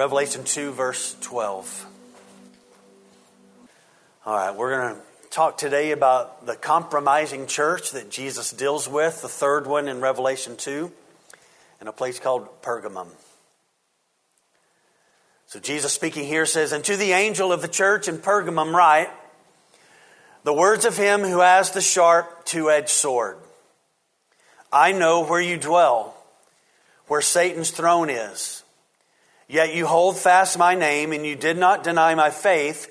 Revelation 2, verse 12. All right, we're going to talk today about the compromising church that Jesus deals with, the third one in Revelation 2, in a place called Pergamum. So Jesus speaking here says, And to the angel of the church in Pergamum write, the words of him who has the sharp two edged sword. I know where you dwell, where Satan's throne is. Yet you hold fast my name, and you did not deny my faith,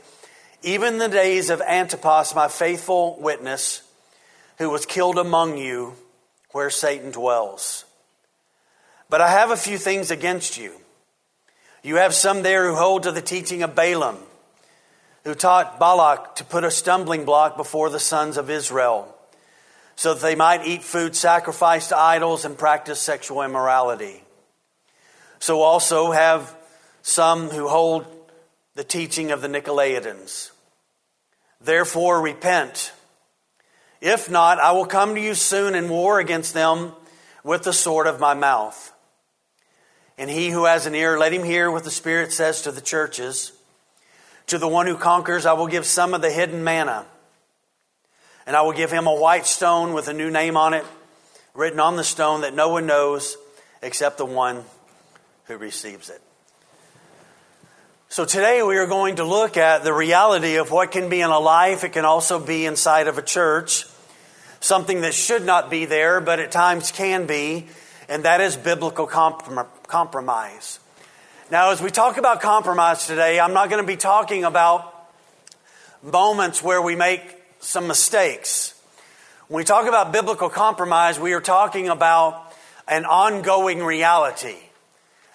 even the days of Antipas, my faithful witness, who was killed among you, where Satan dwells. But I have a few things against you. You have some there who hold to the teaching of Balaam, who taught Balak to put a stumbling block before the sons of Israel, so that they might eat food sacrificed to idols and practice sexual immorality. So also have some who hold the teaching of the Nicolaitans. Therefore, repent. If not, I will come to you soon and war against them with the sword of my mouth. And he who has an ear, let him hear what the Spirit says to the churches. To the one who conquers, I will give some of the hidden manna. And I will give him a white stone with a new name on it, written on the stone that no one knows except the one who receives it. So today we are going to look at the reality of what can be in a life. It can also be inside of a church. Something that should not be there, but at times can be, and that is biblical compromise. Now, as we talk about compromise today, I'm not going to be talking about moments where we make some mistakes. When we talk about biblical compromise, we are talking about an ongoing reality.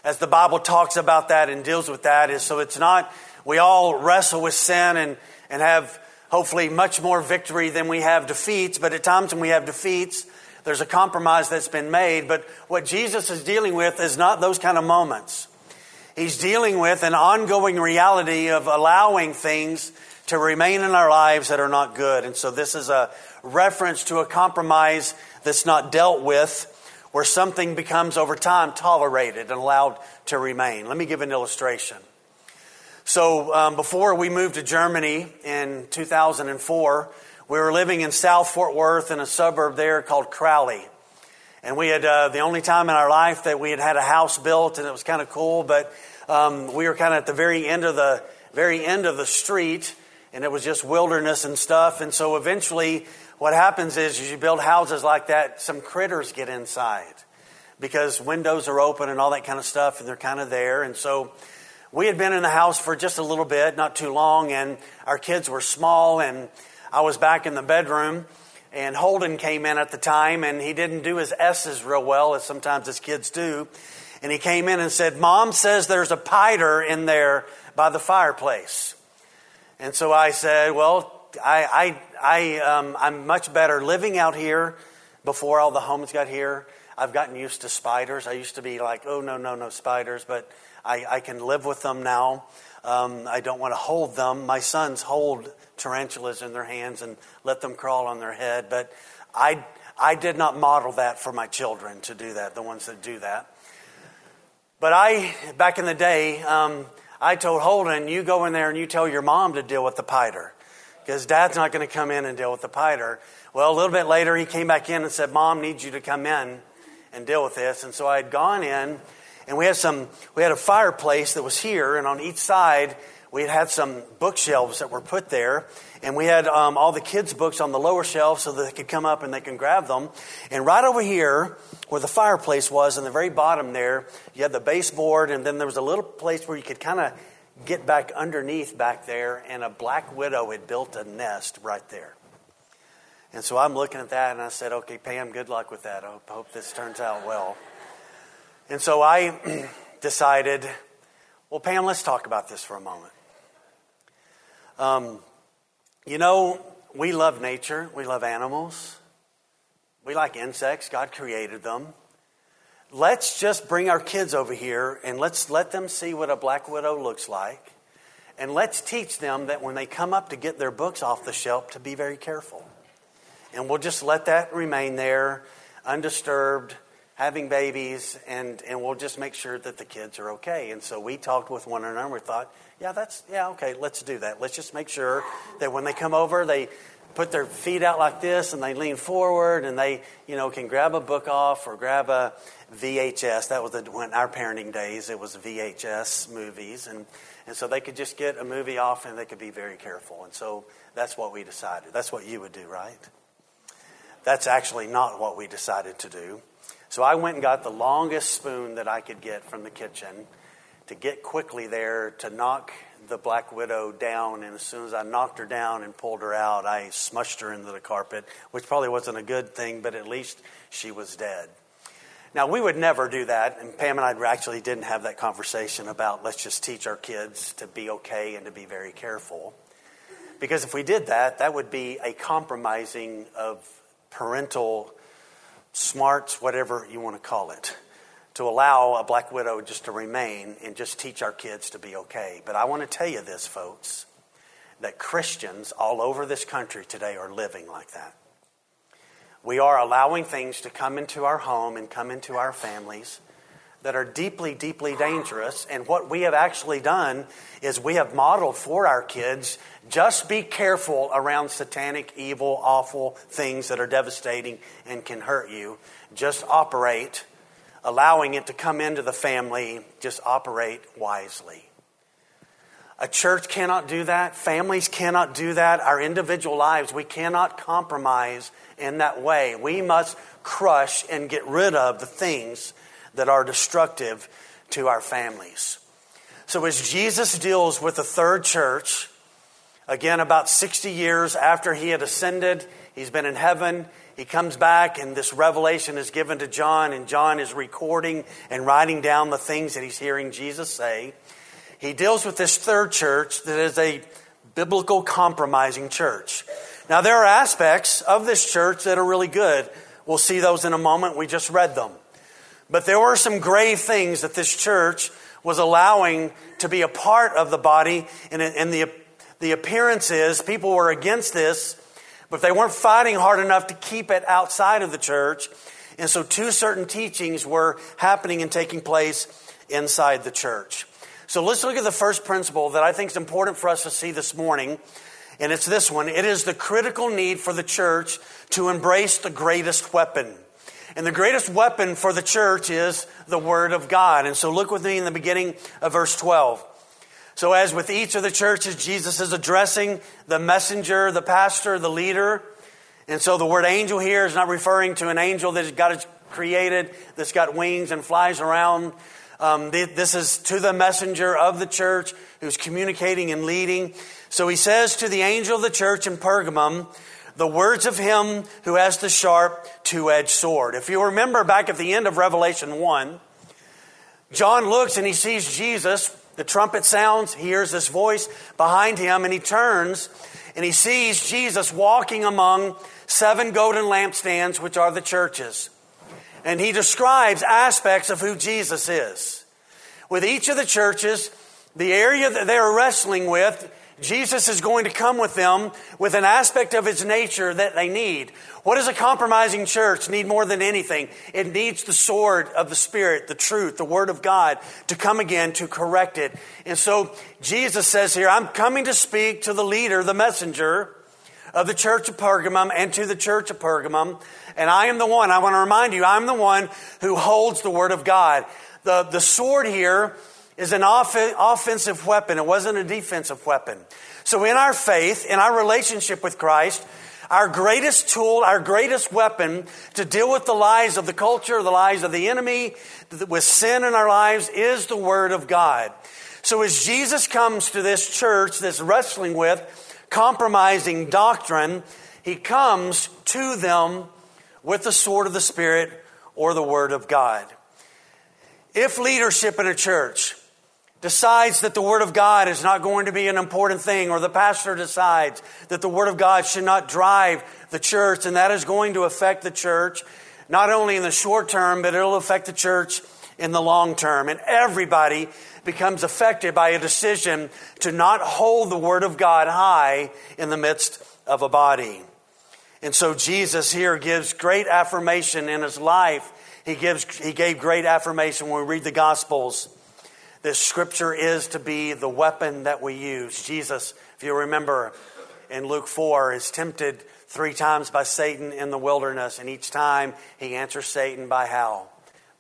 As the Bible talks about that and deals with that, is so it's not, we all wrestle with sin and, and have hopefully much more victory than we have defeats, but at times when we have defeats, there's a compromise that's been made. But what Jesus is dealing with is not those kind of moments. He's dealing with an ongoing reality of allowing things to remain in our lives that are not good. And so this is a reference to a compromise that's not dealt with, where something becomes over time tolerated and allowed to remain. Let me give an illustration. So um, before we moved to Germany in 2004, we were living in South Fort Worth in a suburb there called Crowley. And we had uh, the only time in our life that we had had a house built, and it was kind of cool. But um, we were kind of at the very end of the very end of the street, and it was just wilderness and stuff. And so eventually, what happens is, as you build houses like that, some critters get inside because windows are open and all that kind of stuff, and they're kind of there. And so we had been in the house for just a little bit, not too long, and our kids were small and I was back in the bedroom, and Holden came in at the time, and he didn't do his S's real well, as sometimes his kids do. And he came in and said, Mom says there's a piter in there by the fireplace. And so I said, Well, I, I, I, um, I'm much better living out here before all the homes got here. I've gotten used to spiders. I used to be like, oh, no, no, no, spiders, but I, I can live with them now. Um, I don't want to hold them. My sons hold tarantulas in their hands and let them crawl on their head, but I, I did not model that for my children to do that, the ones that do that. But I, back in the day, um, I told Holden, you go in there and you tell your mom to deal with the piter because dad's not going to come in and deal with the piter. Well, a little bit later, he came back in and said, Mom needs you to come in and deal with this. And so I had gone in and we had some, we had a fireplace that was here, and on each side we had had some bookshelves that were put there, and we had um, all the kids' books on the lower shelf so that they could come up and they can grab them. And right over here, where the fireplace was, in the very bottom there, you had the baseboard, and then there was a little place where you could kind of get back underneath back there, and a black widow had built a nest right there. And so I'm looking at that, and I said, "Okay, Pam, good luck with that. I hope, hope this turns out well." And so I decided, well, Pam, let's talk about this for a moment. Um, you know, we love nature, we love animals, we like insects, God created them. Let's just bring our kids over here and let's let them see what a black widow looks like. And let's teach them that when they come up to get their books off the shelf, to be very careful. And we'll just let that remain there undisturbed having babies, and, and we'll just make sure that the kids are okay. And so we talked with one another and we thought, yeah, that's, yeah, okay, let's do that. Let's just make sure that when they come over, they put their feet out like this and they lean forward and they, you know, can grab a book off or grab a VHS. That was the, when our parenting days, it was VHS movies. And, and so they could just get a movie off and they could be very careful. And so that's what we decided. That's what you would do, right? That's actually not what we decided to do. So I went and got the longest spoon that I could get from the kitchen to get quickly there to knock the black widow down. And as soon as I knocked her down and pulled her out, I smushed her into the carpet, which probably wasn't a good thing, but at least she was dead. Now, we would never do that, and Pam and I actually didn't have that conversation about let's just teach our kids to be okay and to be very careful. Because if we did that, that would be a compromising of parental smarts, whatever you want to call it, to allow a black widow just to remain and just teach our kids to be okay. But I want to tell you this, folks, that Christians all over this country today are living like that. We are allowing things to come into our home and come into our families that are deeply, deeply dangerous. And what we have actually done is we have modeled for our kids just be careful around satanic, evil, awful things that are devastating and can hurt you. Just operate, allowing it to come into the family, just operate wisely. A church cannot do that. Families cannot do that. Our individual lives, we cannot compromise in that way. We must crush and get rid of the things that are destructive to our families. So, as Jesus deals with the third church, again, about 60 years after he had ascended, he's been in heaven. He comes back, and this revelation is given to John, and John is recording and writing down the things that he's hearing Jesus say. He deals with this third church that is a biblical compromising church. Now, there are aspects of this church that are really good. We'll see those in a moment. We just read them. But there were some grave things that this church was allowing to be a part of the body, and, and the, the appearance is people were against this, but they weren't fighting hard enough to keep it outside of the church. And so, two certain teachings were happening and taking place inside the church. So, let's look at the first principle that I think is important for us to see this morning. And it's this one it is the critical need for the church to embrace the greatest weapon. And the greatest weapon for the church is the Word of God. And so look with me in the beginning of verse 12. So, as with each of the churches, Jesus is addressing the messenger, the pastor, the leader. And so the word angel here is not referring to an angel that God created, that's got wings and flies around. Um, this is to the messenger of the church who's communicating and leading. So he says to the angel of the church in Pergamum, the words of him who has the sharp two edged sword. If you remember back at the end of Revelation 1, John looks and he sees Jesus. The trumpet sounds, he hears this voice behind him, and he turns and he sees Jesus walking among seven golden lampstands, which are the churches. And he describes aspects of who Jesus is. With each of the churches, the area that they're wrestling with Jesus is going to come with them with an aspect of his nature that they need. What does a compromising church need more than anything? It needs the sword of the Spirit, the truth, the Word of God to come again to correct it. And so Jesus says here, I'm coming to speak to the leader, the messenger of the church of Pergamum and to the church of Pergamum. And I am the one, I want to remind you, I'm the one who holds the Word of God. The, the sword here is an off- offensive weapon. It wasn't a defensive weapon. So in our faith, in our relationship with Christ, our greatest tool, our greatest weapon to deal with the lies of the culture, the lies of the enemy, with sin in our lives is the Word of God. So as Jesus comes to this church that's wrestling with compromising doctrine, he comes to them with the sword of the Spirit or the Word of God. If leadership in a church decides that the Word of God is not going to be an important thing, or the pastor decides that the Word of God should not drive the church, and that is going to affect the church, not only in the short term, but it'll affect the church in the long term. And everybody becomes affected by a decision to not hold the Word of God high in the midst of a body. And so Jesus here gives great affirmation in his life He, gives, he gave great affirmation when we read the Gospels that Scripture is to be the weapon that we use. Jesus, if you remember in Luke 4, is tempted three times by Satan in the wilderness, and each time he answers Satan by how?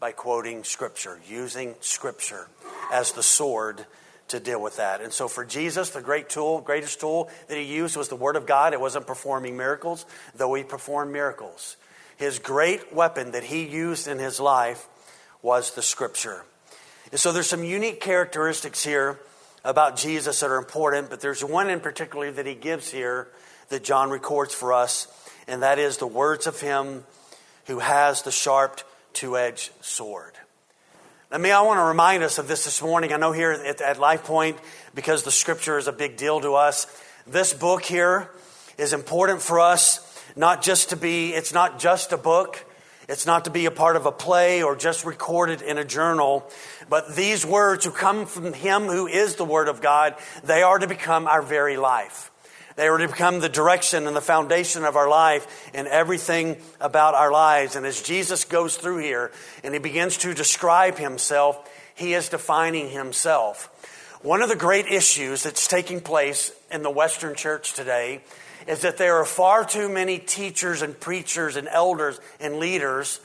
By quoting Scripture, using Scripture as the sword to deal with that. And so for Jesus, the great tool, greatest tool that he used was the Word of God. It wasn't performing miracles, though he performed miracles. His great weapon that he used in his life was the Scripture. And so there's some unique characteristics here about Jesus that are important, but there's one in particular that he gives here that John records for us, and that is the words of him who has the sharp two edged sword. I mean, I want to remind us of this this morning. I know here at, at Life Point, because the scripture is a big deal to us, this book here is important for us, not just to be, it's not just a book. It's not to be a part of a play or just recorded in a journal, but these words who come from Him who is the Word of God, they are to become our very life. They are to become the direction and the foundation of our life and everything about our lives. And as Jesus goes through here and he begins to describe himself, he is defining himself. One of the great issues that's taking place in the Western church today is that there are far too many teachers and preachers and elders and leaders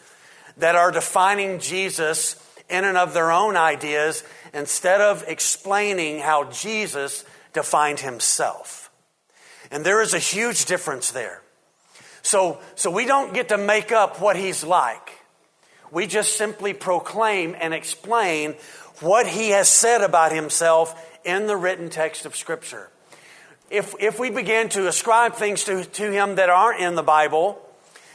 that are defining Jesus in and of their own ideas instead of explaining how Jesus defined himself. And there is a huge difference there. So, so we don't get to make up what he's like. We just simply proclaim and explain what he has said about himself in the written text of Scripture. If, if we begin to ascribe things to, to him that aren't in the Bible,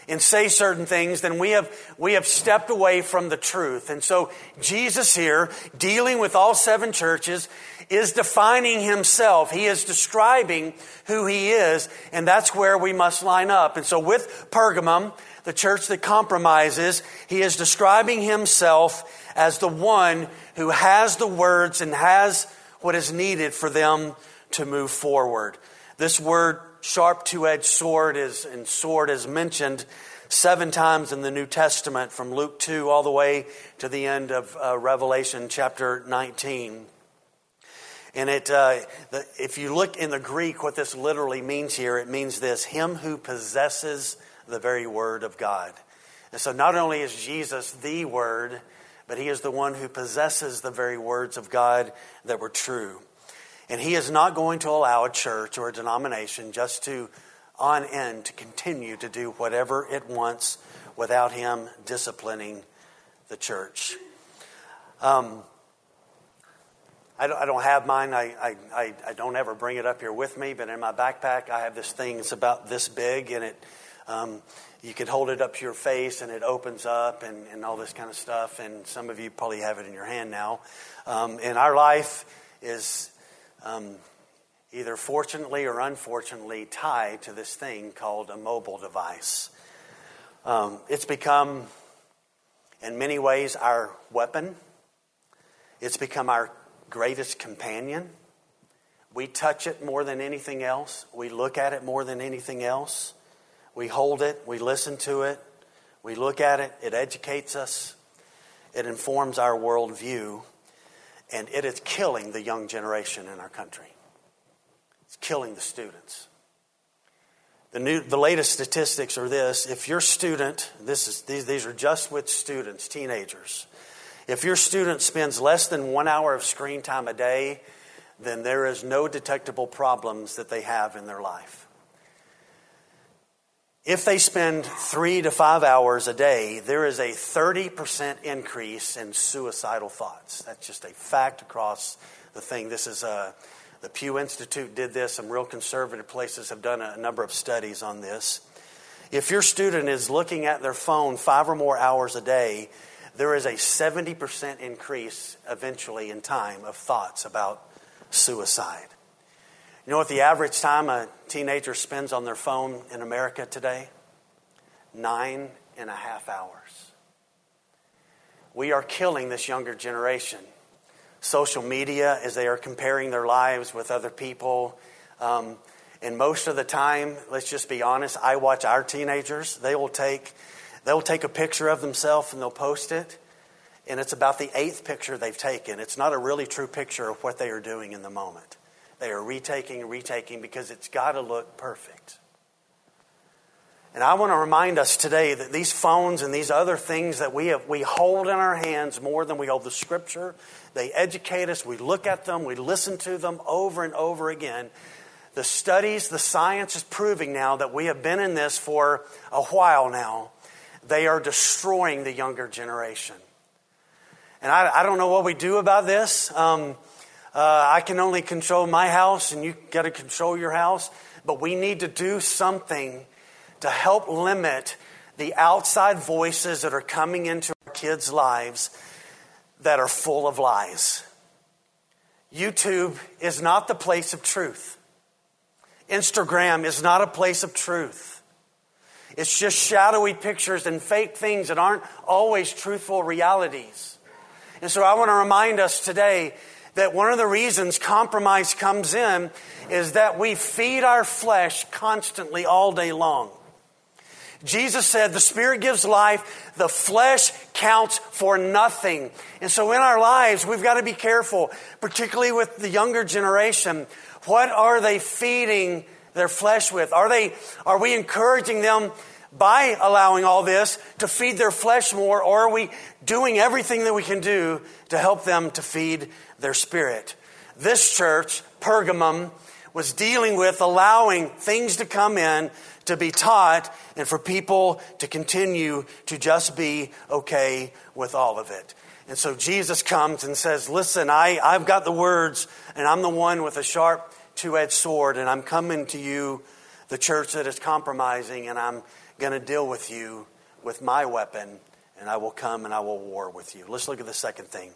and say certain things, then we have, we have stepped away from the truth. And so Jesus here, dealing with all seven churches, is defining himself. He is describing who he is, and that's where we must line up. And so with Pergamum, the church that compromises, he is describing himself as the one who has the words and has what is needed for them to move forward. This word sharp two edged sword is, and sword is mentioned seven times in the New Testament, from Luke 2 all the way to the end of uh, Revelation chapter 19. And it, uh, the, if you look in the Greek, what this literally means here, it means this Him who possesses the very Word of God. And so not only is Jesus the Word, but He is the one who possesses the very words of God that were true. And he is not going to allow a church or a denomination just to, on end, to continue to do whatever it wants without him disciplining the church. Um, I, don't, I don't have mine. I, I, I, don't ever bring it up here with me, but in my backpack, I have this thing. It's about this big, and it. Um, you could hold it up to your face and it opens up and, and all this kind of stuff. And some of you probably have it in your hand now. Um, and our life is um, either fortunately or unfortunately tied to this thing called a mobile device. Um, it's become, in many ways, our weapon. It's become our greatest companion. We touch it more than anything else. We look at it more than anything else. We hold it. We listen to it. We look at it. It educates us. It informs our worldview and it is killing the young generation in our country. It's killing the students. The, new, the latest statistics are this if your student, this is, these, these are just with students, teenagers, if your student spends less than one hour of screen time a day, then there is no detectable problems that they have in their life. If they spend three to five hours a day, there is a 30% increase in suicidal thoughts. That's just a fact across the thing. This is a, uh, the Pew Institute did this. Some real conservative places have done a number of studies on this. If your student is looking at their phone five or more hours a day, there is a 70% increase eventually in time of thoughts about suicide. You know what the average time a teenager spends on their phone in America today? Nine and a half hours. We are killing this younger generation. Social media, as they are comparing their lives with other people. Um, and most of the time, let's just be honest, I watch our teenagers. They will take they'll take a picture of themselves and they'll post it, and it's about the eighth picture they've taken. It's not a really true picture of what they are doing in the moment. They are retaking and retaking because it's got to look perfect. And I want to remind us today that these phones and these other things that we, have, we hold in our hands more than we hold the Scripture, they educate us. We look at them, we listen to them over and over again. The studies, the science is proving now that we have been in this for a while now. They are destroying the younger generation. And I, I don't know what we do about this. Um, uh, I can only control my house, and you got to control your house. But we need to do something to help limit the outside voices that are coming into our kids' lives that are full of lies. YouTube is not the place of truth. Instagram is not a place of truth. It's just shadowy pictures and fake things that aren't always truthful realities. And so I want to remind us today that one of the reasons compromise comes in is that we feed our flesh constantly all day long. Jesus said, The Spirit gives life, the flesh counts for nothing. And so in our lives, we've got to be careful, particularly with the younger generation. What are they feeding their flesh with? Are, they, are we encouraging them by allowing all this to feed their flesh more, or are we doing everything that we can do to help them to feed their spirit? This church, Pergamum, was dealing with allowing things to come in to be taught and for people to continue to just be okay with all of it. And so Jesus comes and says, Listen, I, I've got the words, and I'm the one with a sharp two edged sword, and I'm coming to you, the church that is compromising, and I'm going to deal with you with my weapon, and I will come and I will war with you. Let's look at the second thing.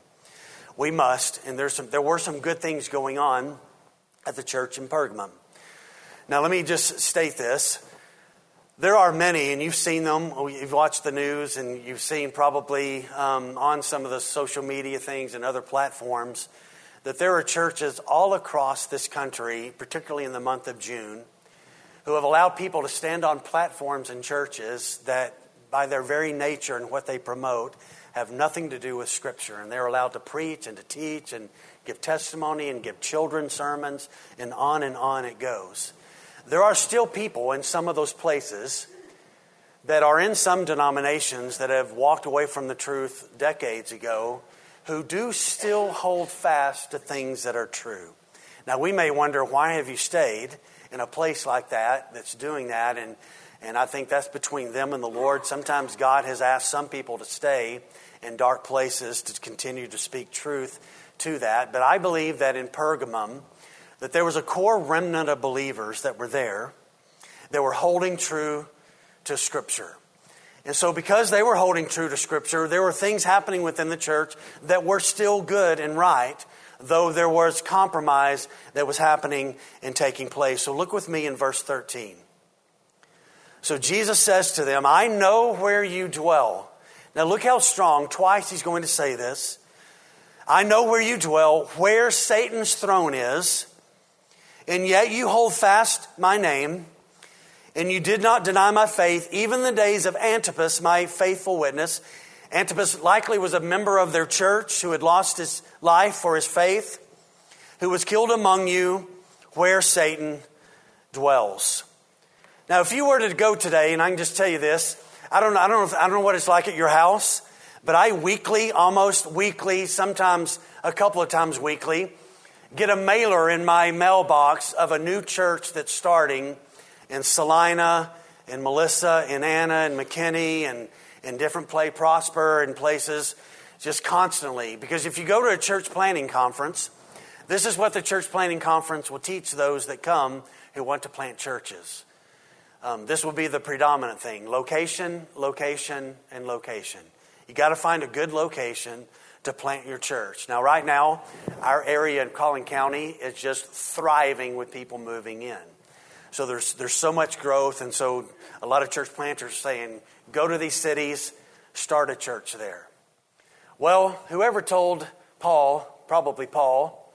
We must, and there's some, there were some good things going on at the church in Pergamum. Now, let me just state this. There are many, and you've seen them. You've watched the news, and you've seen probably um, on some of the social media things and other platforms that there are churches all across this country, particularly in the month of June, who have allowed people to stand on platforms in churches that, by their very nature and what they promote, have nothing to do with Scripture. And they're allowed to preach and to teach and give testimony and give children sermons, and on and on it goes. There are still people in some of those places that are in some denominations that have walked away from the truth decades ago who do still hold fast to things that are true. Now, we may wonder why have you stayed in a place like that that's doing that? And, and I think that's between them and the Lord. Sometimes God has asked some people to stay in dark places to continue to speak truth to that. But I believe that in Pergamum, that there was a core remnant of believers that were there that were holding true to Scripture. And so, because they were holding true to Scripture, there were things happening within the church that were still good and right, though there was compromise that was happening and taking place. So, look with me in verse 13. So, Jesus says to them, I know where you dwell. Now, look how strong, twice he's going to say this. I know where you dwell, where Satan's throne is and yet you hold fast my name, and you did not deny my faith, even the days of Antipas, my faithful witness. Antipas likely was a member of their church who had lost his life for his faith, who was killed among you where Satan dwells. Now, if you were to go today, and I can just tell you this, I don't, know I don't, know, I don't know what it's like at your house, but I weekly, almost weekly, sometimes a couple of times weekly, get a mailer in my mailbox of a new church that's starting in Celina, and Melissa, and Anna, and McKinney, and, and different play prosper and places just constantly. Because if you go to a church planting conference, this is what the church planting conference will teach those that come who want to plant churches. Um, this will be the predominant thing location, location, and location. You got to find a good location to plant your church. Now, right now, our area in Collin County is just thriving with people moving in. So there's, there's so much growth, and so a lot of church planters are saying, go to these cities, start a church there. Well, whoever told Paul, probably Paul,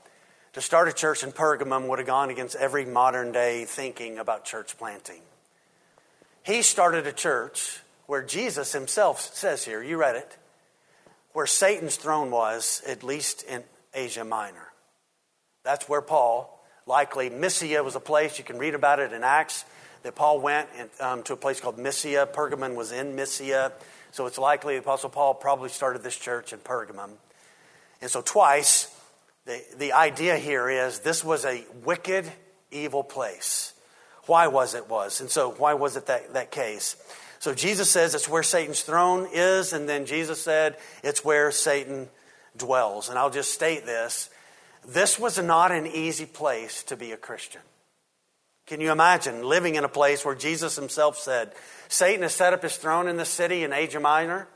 to start a church in Pergamum would have gone against every modern day thinking about church planting. He started a church where Jesus himself says here, you read it, where Satan's throne was, at least in Asia Minor. That's where Paul, likely Mysia was a place, you can read about it in Acts, that Paul went um, to a place called Mysia. Pergamon was in Mysia. So it's likely the Apostle Paul probably started this church in Pergamum. And so, twice, the, the idea here is this was a wicked, evil place. Why was it was? And so, why was it that, that case? So, Jesus says it's where Satan's throne is, and then Jesus said it's where Satan dwells. And I'll just state this this was not an easy place to be a Christian. Can you imagine living in a place where Jesus himself said, Satan has set up his throne in the city in Asia Minor,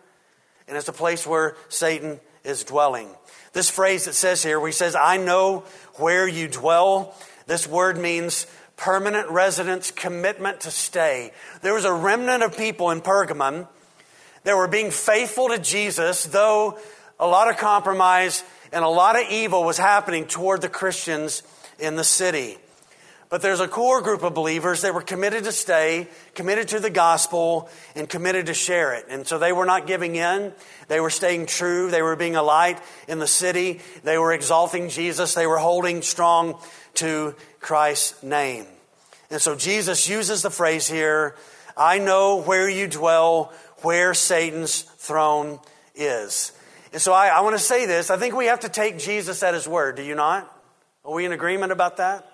and it's a place where Satan is dwelling. This phrase that says here, where he says, I know where you dwell, this word means permanent residence, commitment to stay. There was a remnant of people in Pergamum that were being faithful to Jesus, though a lot of compromise and a lot of evil was happening toward the Christians in the city. But there's a core group of believers that were committed to stay, committed to the gospel, and committed to share it. And so they were not giving in. They were staying true. They were being a light in the city. They were exalting Jesus. They were holding strong to Christ's name. And so Jesus uses the phrase here I know where you dwell, where Satan's throne is. And so I, I want to say this. I think we have to take Jesus at his word. Do you not? Are we in agreement about that?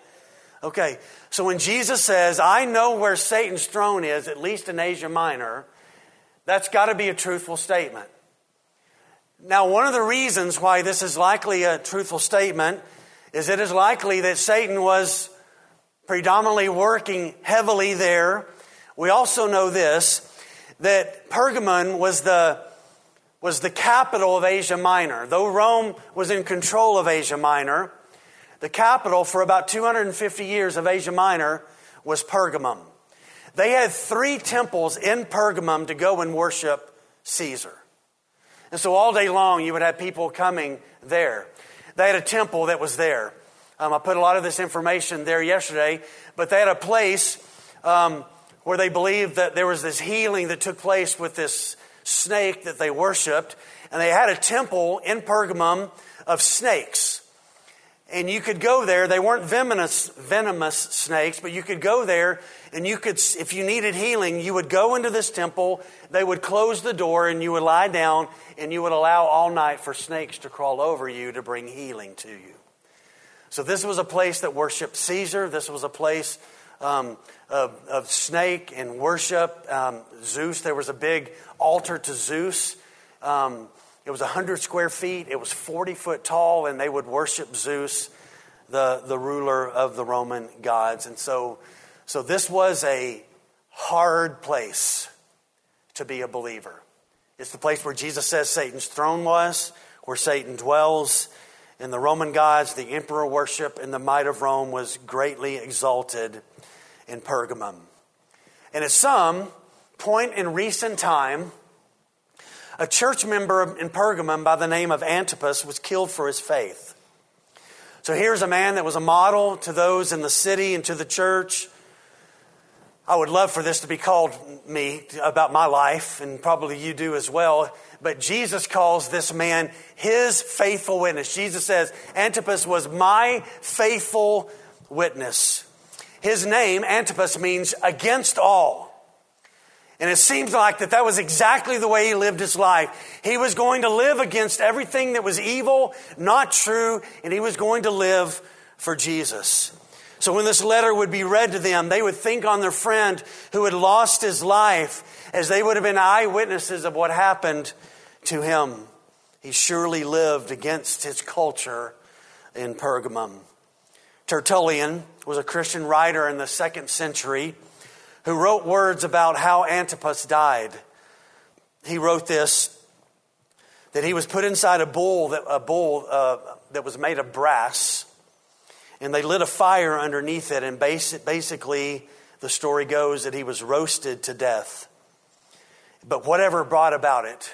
Okay, so when Jesus says, I know where Satan's throne is, at least in Asia Minor, that's got to be a truthful statement. Now, one of the reasons why this is likely a truthful statement is it is likely that Satan was predominantly working heavily there. We also know this that Pergamon was the, was the capital of Asia Minor. Though Rome was in control of Asia Minor, the capital for about 250 years of Asia Minor was Pergamum. They had three temples in Pergamum to go and worship Caesar. And so all day long, you would have people coming there. They had a temple that was there. Um, I put a lot of this information there yesterday, but they had a place um, where they believed that there was this healing that took place with this snake that they worshiped. And they had a temple in Pergamum of snakes and you could go there. They weren't venomous, venomous snakes, but you could go there and you could, if you needed healing, you would go into this temple. They would close the door and you would lie down and you would allow all night for snakes to crawl over you to bring healing to you. So this was a place that worshiped Caesar. This was a place um, of, of, snake and worship. Um, Zeus, there was a big altar to Zeus. Um, it was 100 square feet, it was 40 foot tall, and they would worship Zeus, the, the ruler of the Roman gods. And so, so this was a hard place to be a believer. It's the place where Jesus says Satan's throne was, where Satan dwells. And the Roman gods, the emperor worship, and the might of Rome was greatly exalted in Pergamum. And at some point in recent time, a church member in Pergamum by the name of Antipas was killed for his faith. So here's a man that was a model to those in the city and to the church. I would love for this to be called me about my life, and probably you do as well. But Jesus calls this man his faithful witness. Jesus says, Antipas was my faithful witness. His name, Antipas, means against all. And it seems like that that was exactly the way he lived his life. He was going to live against everything that was evil, not true, and he was going to live for Jesus. So when this letter would be read to them, they would think on their friend who had lost his life as they would have been eyewitnesses of what happened to him. He surely lived against his culture in Pergamum. Tertullian was a Christian writer in the second century who wrote words about how Antipas died. He wrote this that he was put inside a bowl that, a bowl, uh, that was made of brass, and they lit a fire underneath it, and basic, basically the story goes that he was roasted to death. But whatever brought about it,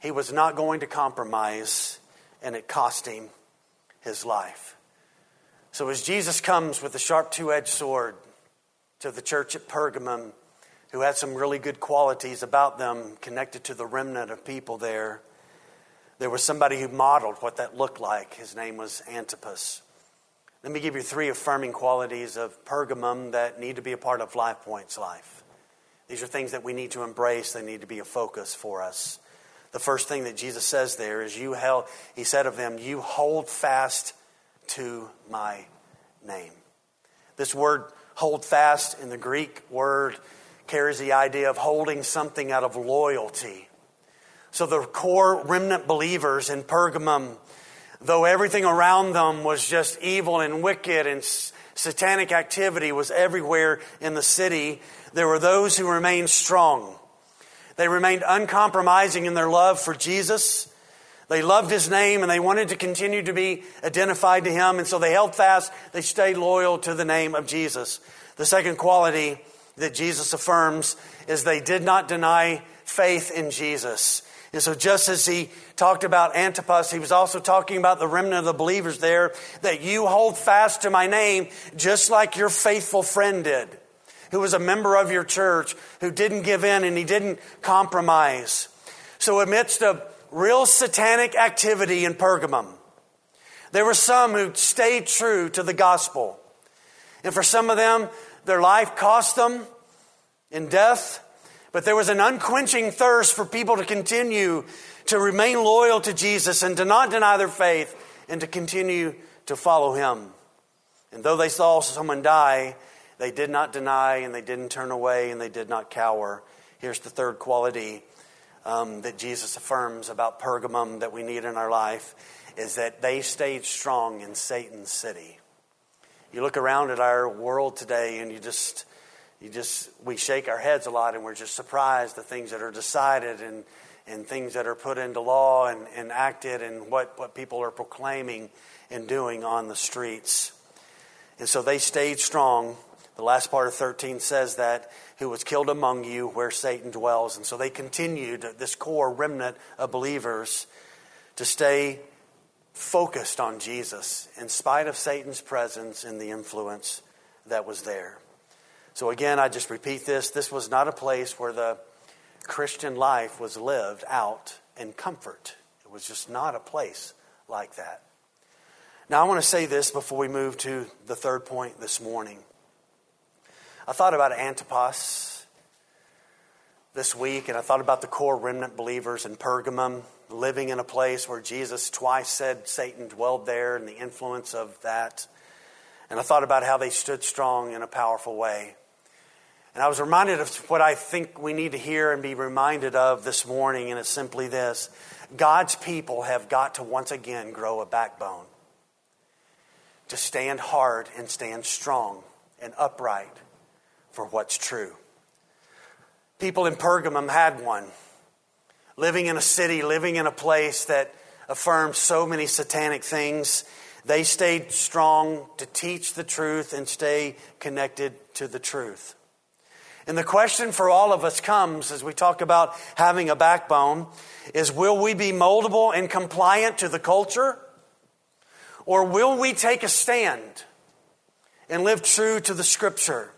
he was not going to compromise, and it cost him his life. So as Jesus comes with the sharp two edged sword, to the church at Pergamum who had some really good qualities about them connected to the remnant of people there. There was somebody who modeled what that looked like. His name was Antipas. Let me give you three affirming qualities of Pergamum that need to be a part of Life Point's life. These are things that we need to embrace, they need to be a focus for us. The first thing that Jesus says there is, you held, He said of them, You hold fast to my name. This word hold fast in the Greek word carries the idea of holding something out of loyalty. So the core remnant believers in Pergamum, though everything around them was just evil and wicked and satanic activity was everywhere in the city, there were those who remained strong. They remained uncompromising in their love for Jesus. They loved his name and they wanted to continue to be identified to him, and so they held fast. They stayed loyal to the name of Jesus. The second quality that Jesus affirms is they did not deny faith in Jesus. And so, just as he talked about Antipas, he was also talking about the remnant of the believers there that you hold fast to my name just like your faithful friend did, who was a member of your church, who didn't give in and he didn't compromise. So, amidst a real satanic activity in Pergamum, there were some who stayed true to the gospel. And for some of them, their life cost them in death, but there was an unquenching thirst for people to continue to remain loyal to Jesus and to not deny their faith and to continue to follow him. And though they saw someone die, they did not deny and they didn't turn away and they did not cower. Here's the third quality um, that Jesus affirms about Pergamum that we need in our life is that they stayed strong in Satan's city. You look around at our world today and you just, you just, we shake our heads a lot and we're just surprised the things that are decided and, and things that are put into law and, and acted and what, what people are proclaiming and doing on the streets. And so they stayed strong. The last part of 13 says that, who was killed among you where Satan dwells. And so they continued, this core remnant of believers, to stay focused on Jesus in spite of Satan's presence and the influence that was there. So, again, I just repeat this this was not a place where the Christian life was lived out in comfort. It was just not a place like that. Now, I want to say this before we move to the third point this morning. I thought about Antipas this week, and I thought about the core remnant believers in Pergamum living in a place where Jesus twice said Satan dwelled there and the influence of that. And I thought about how they stood strong in a powerful way. And I was reminded of what I think we need to hear and be reminded of this morning, and it's simply this God's people have got to once again grow a backbone to stand hard and stand strong and upright for what's true. People in Pergamum had one living in a city, living in a place that affirmed so many satanic things, they stayed strong to teach the truth and stay connected to the truth. And the question for all of us comes as we talk about having a backbone is will we be moldable and compliant to the culture? Or will we take a stand and live true to the scripture?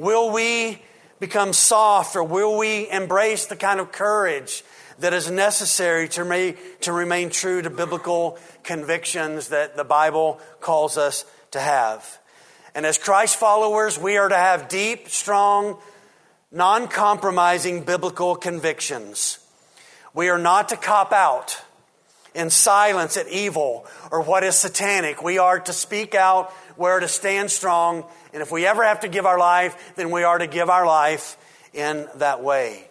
Will we become soft, or will we embrace the kind of courage that is necessary to, remain, to remain true to biblical convictions that the Bible calls us to have? And as Christ followers, we are to have deep, strong, non compromising biblical convictions. We are not to cop out in silence at evil or what is satanic. We are to speak out, we are to stand strong, and if we ever have to give our life, then we are to give our life in that way.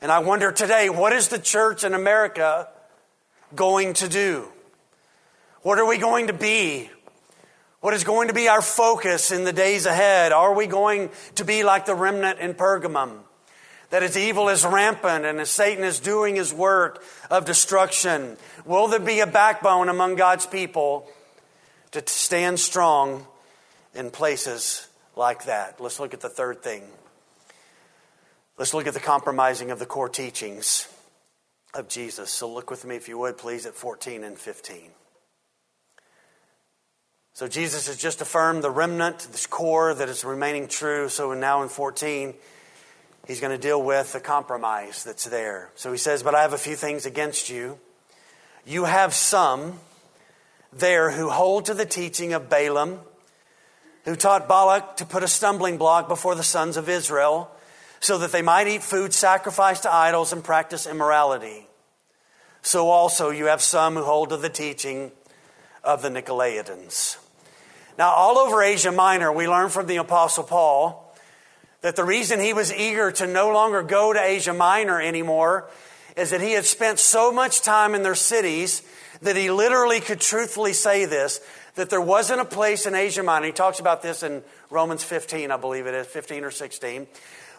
And I wonder today, what is the church in America going to do? What are we going to be? What is going to be our focus in the days ahead? Are we going to be like the remnant in Pergamum? That as evil is rampant and as Satan is doing his work of destruction, will there be a backbone among God's people to stand strong in places like that. Let's look at the third thing. Let's look at the compromising of the core teachings of Jesus. So look with me, if you would, please, at 14 and 15. So Jesus has just affirmed the remnant, this core that is remaining true. So now in 14, he's going to deal with the compromise that's there. So he says, But I have a few things against you. You have some there who hold to the teaching of Balaam, who taught Balak to put a stumbling block before the sons of Israel, so that they might eat food sacrificed to idols and practice immorality. So also you have some who hold to the teaching of the Nicolaitans. Now, all over Asia Minor, we learn from the Apostle Paul that the reason he was eager to no longer go to Asia Minor anymore is that he had spent so much time in their cities that he literally could truthfully say this that there wasn't a place in Asia Minor. He talks about this in Romans 15, I believe it is, 15 or 16,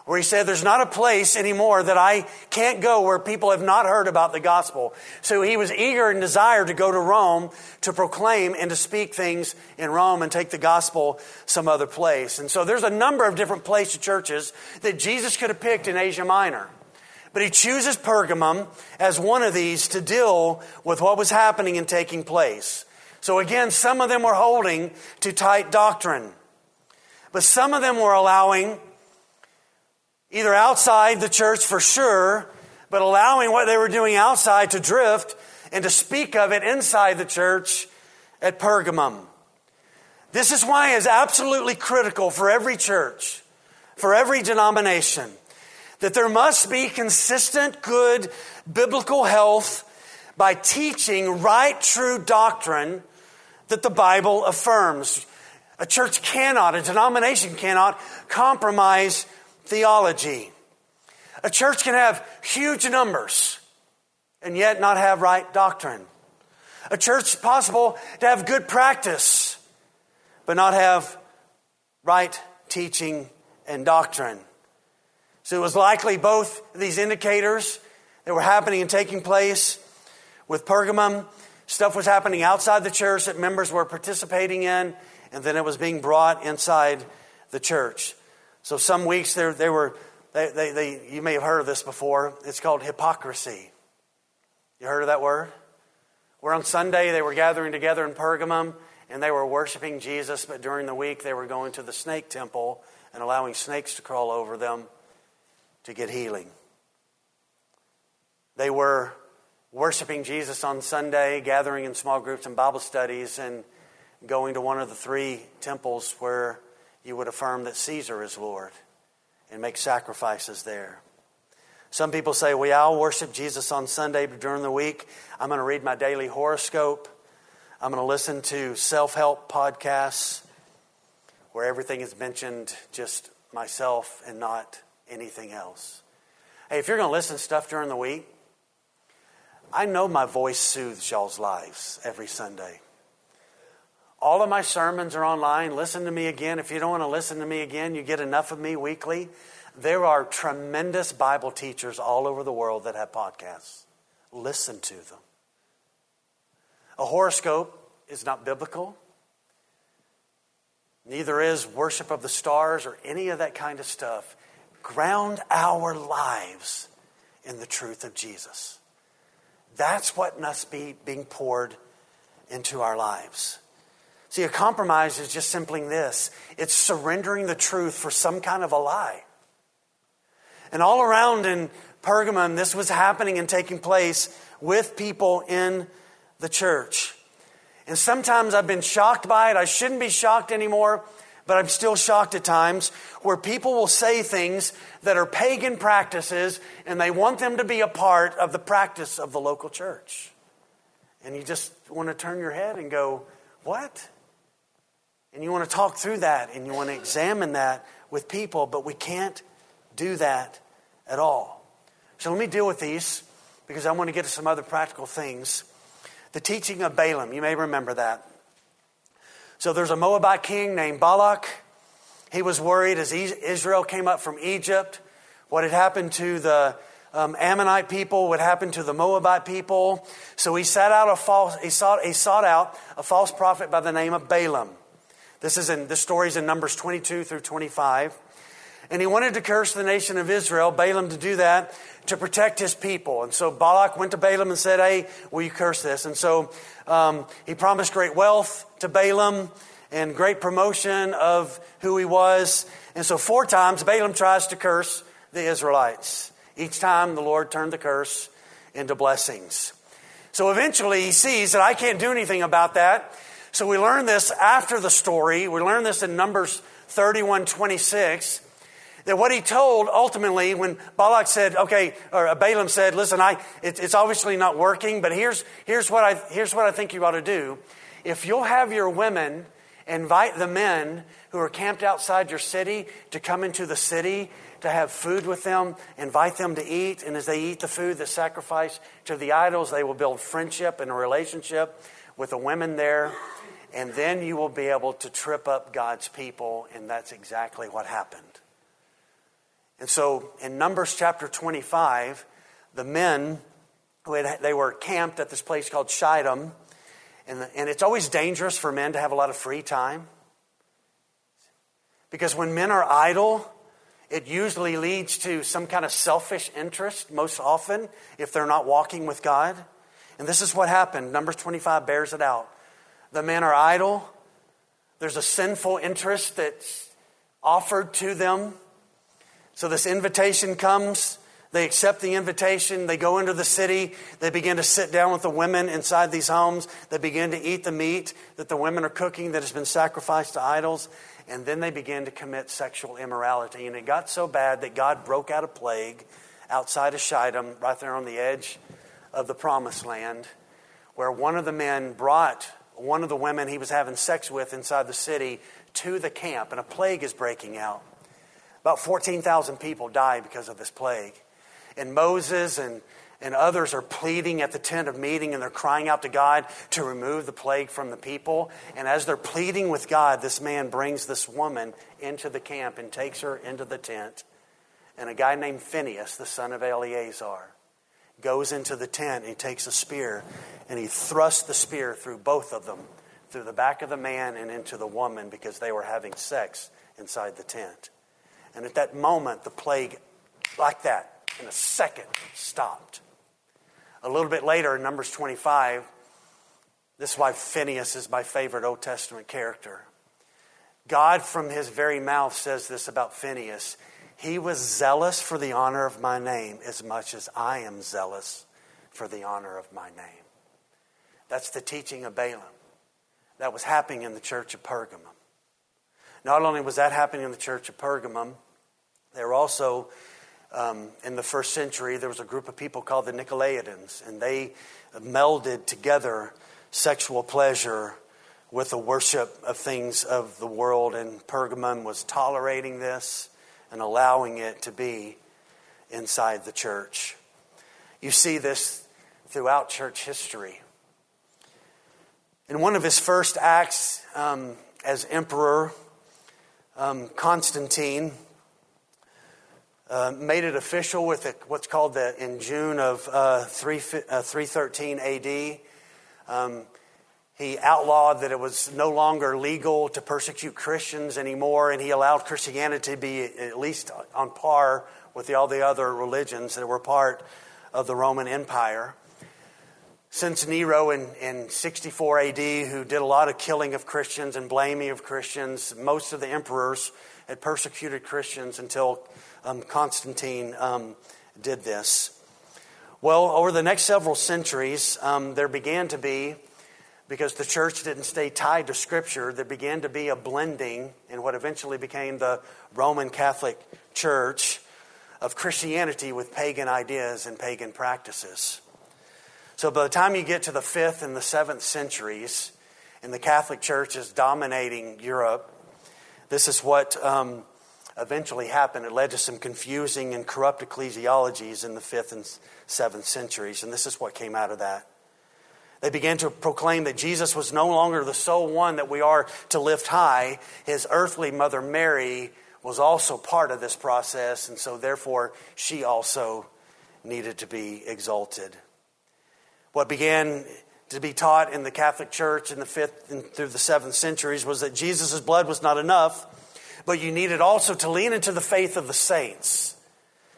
where he said, There's not a place anymore that I can't go where people have not heard about the gospel. So he was eager and desired to go to Rome to proclaim and to speak things in Rome and take the gospel some other place. And so there's a number of different places, churches, that Jesus could have picked in Asia Minor. But he chooses Pergamum as one of these to deal with what was happening and taking place. So again, some of them were holding to tight doctrine. But some of them were allowing either outside the church for sure, but allowing what they were doing outside to drift and to speak of it inside the church at Pergamum. This is why it's absolutely critical for every church, for every denomination, that there must be consistent, good biblical health by teaching right, true doctrine that the Bible affirms. A church cannot, a denomination cannot compromise theology. A church can have huge numbers and yet not have right doctrine. A church possible to have good practice but not have right teaching and doctrine. So it was likely both these indicators that were happening and taking place with Pergamum. Stuff was happening outside the church that members were participating in, and then it was being brought inside the church. So some weeks they, they were, they, they, they, you may have heard of this before. It's called hypocrisy. You heard of that word? Where on Sunday they were gathering together in Pergamum and they were worshiping Jesus, but during the week they were going to the snake temple and allowing snakes to crawl over them to get healing. They were worshiping Jesus on Sunday, gathering in small groups and Bible studies, and going to one of the three temples where you would affirm that Caesar is Lord and make sacrifices there. Some people say, well, I'll worship Jesus on Sunday, but during the week, I'm going to read my daily horoscope. I'm going to listen to self help podcasts where everything is mentioned just myself and not anything else. Hey, if you're going to listen to stuff during the week, I know my voice soothes y'all's lives every Sunday. All of my sermons are online. Listen to me again. If you don't want to listen to me again, you get enough of me weekly. There are tremendous Bible teachers all over the world that have podcasts. Listen to them. A horoscope is not biblical. Neither is worship of the stars or any of that kind of stuff. Ground our lives in the truth of Jesus. That's what must be being poured into our lives. See, a compromise is just simply this it's surrendering the truth for some kind of a lie. And all around in Pergamum, this was happening and taking place with people in the church. And sometimes I've been shocked by it. I shouldn't be shocked anymore, but I'm still shocked at times where people will say things that are pagan practices and they want them to be a part of the practice of the local church. And you just want to turn your head and go, What? And you want to talk through that and you want to examine that with people, but we can't do that at all. So let me deal with these because I want to get to some other practical things. The teaching of Balaam, you may remember that. So there's a Moabite king named Balak. He was worried as Israel came up from Egypt, what had happened to the um, Ammonite people, what happened to the Moabite people. So he sat out a false, he sought, he sought out a false prophet by the name of Balaam. This is in this story's in Numbers 22 through 25. And he wanted to curse the nation of Israel, Balaam to do that, to protect his people. And so Balak went to Balaam and said, Hey, will you curse this? And so um, he promised great wealth to Balaam and great promotion of who he was. And so four times Balaam tries to curse the Israelites. Each time the Lord turned the curse into blessings. So eventually he sees that I can't do anything about that. So we learn this after the story. We learn this in Numbers 31 26. That what he told ultimately when Balak said, okay, or Balaam said, listen, I, it, it's obviously not working, but here's, here's, what I, here's what I think you ought to do. If you'll have your women invite the men who are camped outside your city to come into the city to have food with them, invite them to eat, and as they eat the food that's sacrificed to the idols, they will build friendship and a relationship with the women there, and then you will be able to trip up God's people, and that's exactly what happened. And so in Numbers chapter 25, the men, had, they were camped at this place called Shittim, and, the, and it's always dangerous for men to have a lot of free time. Because when men are idle, it usually leads to some kind of selfish interest, most often, if they're not walking with God. And this is what happened. Numbers 25 bears it out. The men are idle, there's a sinful interest that's offered to them. So this invitation comes. They accept the invitation. They go into the city. They begin to sit down with the women inside these homes. They begin to eat the meat that the women are cooking that has been sacrificed to idols. And then they begin to commit sexual immorality. And it got so bad that God broke out a plague outside of Shittim, right there on the edge of the promised land, where one of the men brought one of the women he was having sex with inside the city to the camp, and a plague is breaking out. About 14,000 people die because of this plague. And Moses and, and others are pleading at the tent of meeting and they're crying out to God to remove the plague from the people. And as they're pleading with God, this man brings this woman into the camp and takes her into the tent. And a guy named Phineas, the son of Eleazar, goes into the tent and he takes a spear and he thrusts the spear through both of them, through the back of the man and into the woman because they were having sex inside the tent. And at that moment, the plague, like that, in a second, stopped. A little bit later, in Numbers 25, this is why Phineas is my favorite Old Testament character. God, from his very mouth, says this about Phineas He was zealous for the honor of my name as much as I am zealous for the honor of my name. That's the teaching of Balaam. That was happening in the church of Pergamum. Not only was that happening in the church of Pergamum, there were also, um, in the first century, there was a group of people called the Nicolaitans, and they melded together sexual pleasure with the worship of things of the world, and Pergamum was tolerating this and allowing it to be inside the church. You see this throughout church history. In one of his first acts um, as emperor, um, Constantine uh, made it official with a, what's called the in June of uh, 3, uh, 313 AD. Um, he outlawed that it was no longer legal to persecute Christians anymore, and he allowed Christianity to be at least on par with the, all the other religions that were part of the Roman Empire. Since Nero in, in 64 AD, who did a lot of killing of Christians and blaming of Christians, most of the emperors had persecuted Christians until um, Constantine um, did this. Well, over the next several centuries, um, there began to be, because the church didn't stay tied to Scripture, there began to be a blending in what eventually became the Roman Catholic Church of Christianity with pagan ideas and pagan practices. So by the time you get to the fifth and the seventh centuries, and the Catholic Church is dominating Europe, this is what um, eventually happened. It led to some confusing and corrupt ecclesiologies in the fifth and seventh centuries, and this is what came out of that. They began to proclaim that Jesus was no longer the sole one that we are to lift high. His earthly mother, Mary, was also part of this process, and so therefore she also needed to be exalted. What began to be taught in the Catholic Church in the fifth and through the seventh centuries was that Jesus' blood was not enough but you needed also to lean into the faith of the saints.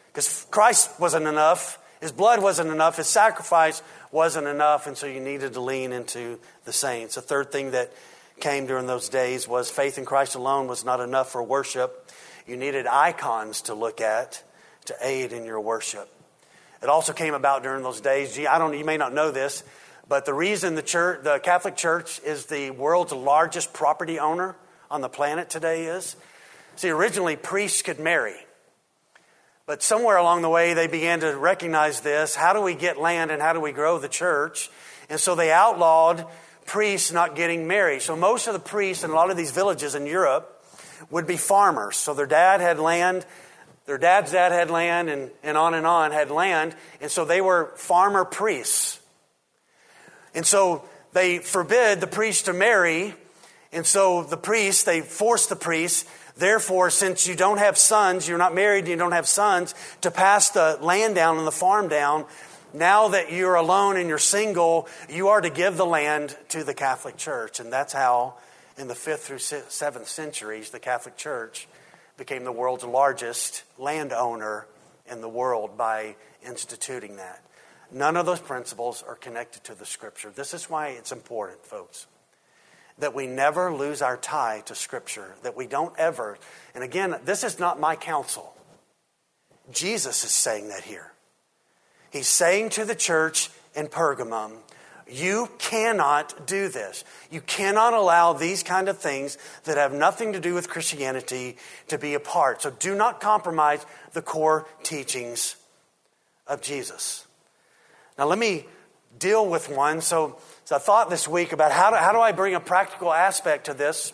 Because Christ wasn't enough, his blood wasn't enough, his sacrifice wasn't enough, and so you needed to lean into the saints. A third thing that came during those days was faith in Christ alone was not enough for worship. You needed icons to look at to aid in your worship. It also came about during those days. Gee, I don't, you may not know this, but the reason the church, the Catholic Church is the world's largest property owner on the planet today is, see, originally priests could marry. But somewhere along the way, they began to recognize this. How do we get land and how do we grow the church? And so they outlawed priests not getting married. So most of the priests in a lot of these villages in Europe would be farmers. So their dad had land, their dad's dad had land, and, and on and on had land. And so they were farmer priests. And so they forbid the priest to marry. And so the priests, they force the priest, therefore, since you don't have sons, you're not married, you don't have sons, to pass the land down and the farm down. Now that you're alone and you're single, you are to give the land to the Catholic Church. And that's how, in the 5th through 7th centuries, the Catholic Church became the world's largest landowner in the world by instituting that. None of those principles are connected to the Scripture. This is why it's important, folks, that we never lose our tie to Scripture, that we don't ever, and again, this is not my counsel. Jesus is saying that here. He's saying to the church in Pergamum, you cannot do this. You cannot allow these kind of things that have nothing to do with Christianity to be a part. So do not compromise the core teachings of Jesus. Now, let me deal with one. So, so I thought this week about how do, how do I bring a practical aspect to this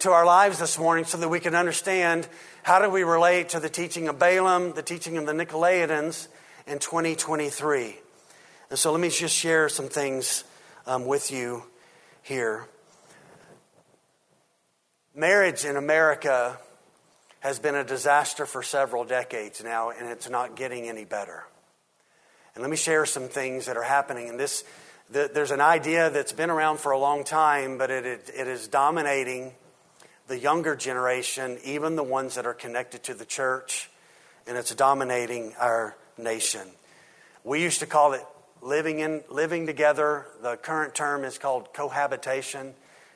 to our lives this morning so that we can understand how do we relate to the teaching of Balaam, the teaching of the Nicolaitans in 2023. And so let me just share some things um, with you here. Marriage in America has been a disaster for several decades now, and it's not getting any better. And let me share some things that are happening. And this, the, there's an idea that's been around for a long time, but it, it, it is dominating the younger generation, even the ones that are connected to the church, and it's dominating our nation. We used to call it living in living together. The current term is called cohabitation.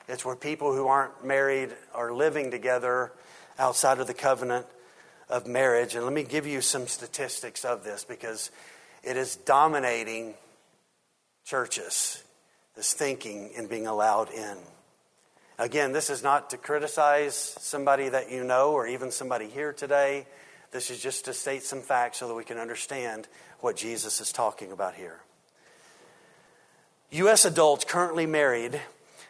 It's where people who aren't married are living together outside of the covenant of marriage. And let me give you some statistics of this because it is dominating churches, this thinking and being allowed in. Again, this is not to criticize somebody that you know or even somebody here today. This is just to state some facts so that we can understand what Jesus is talking about here. U.S. adults currently married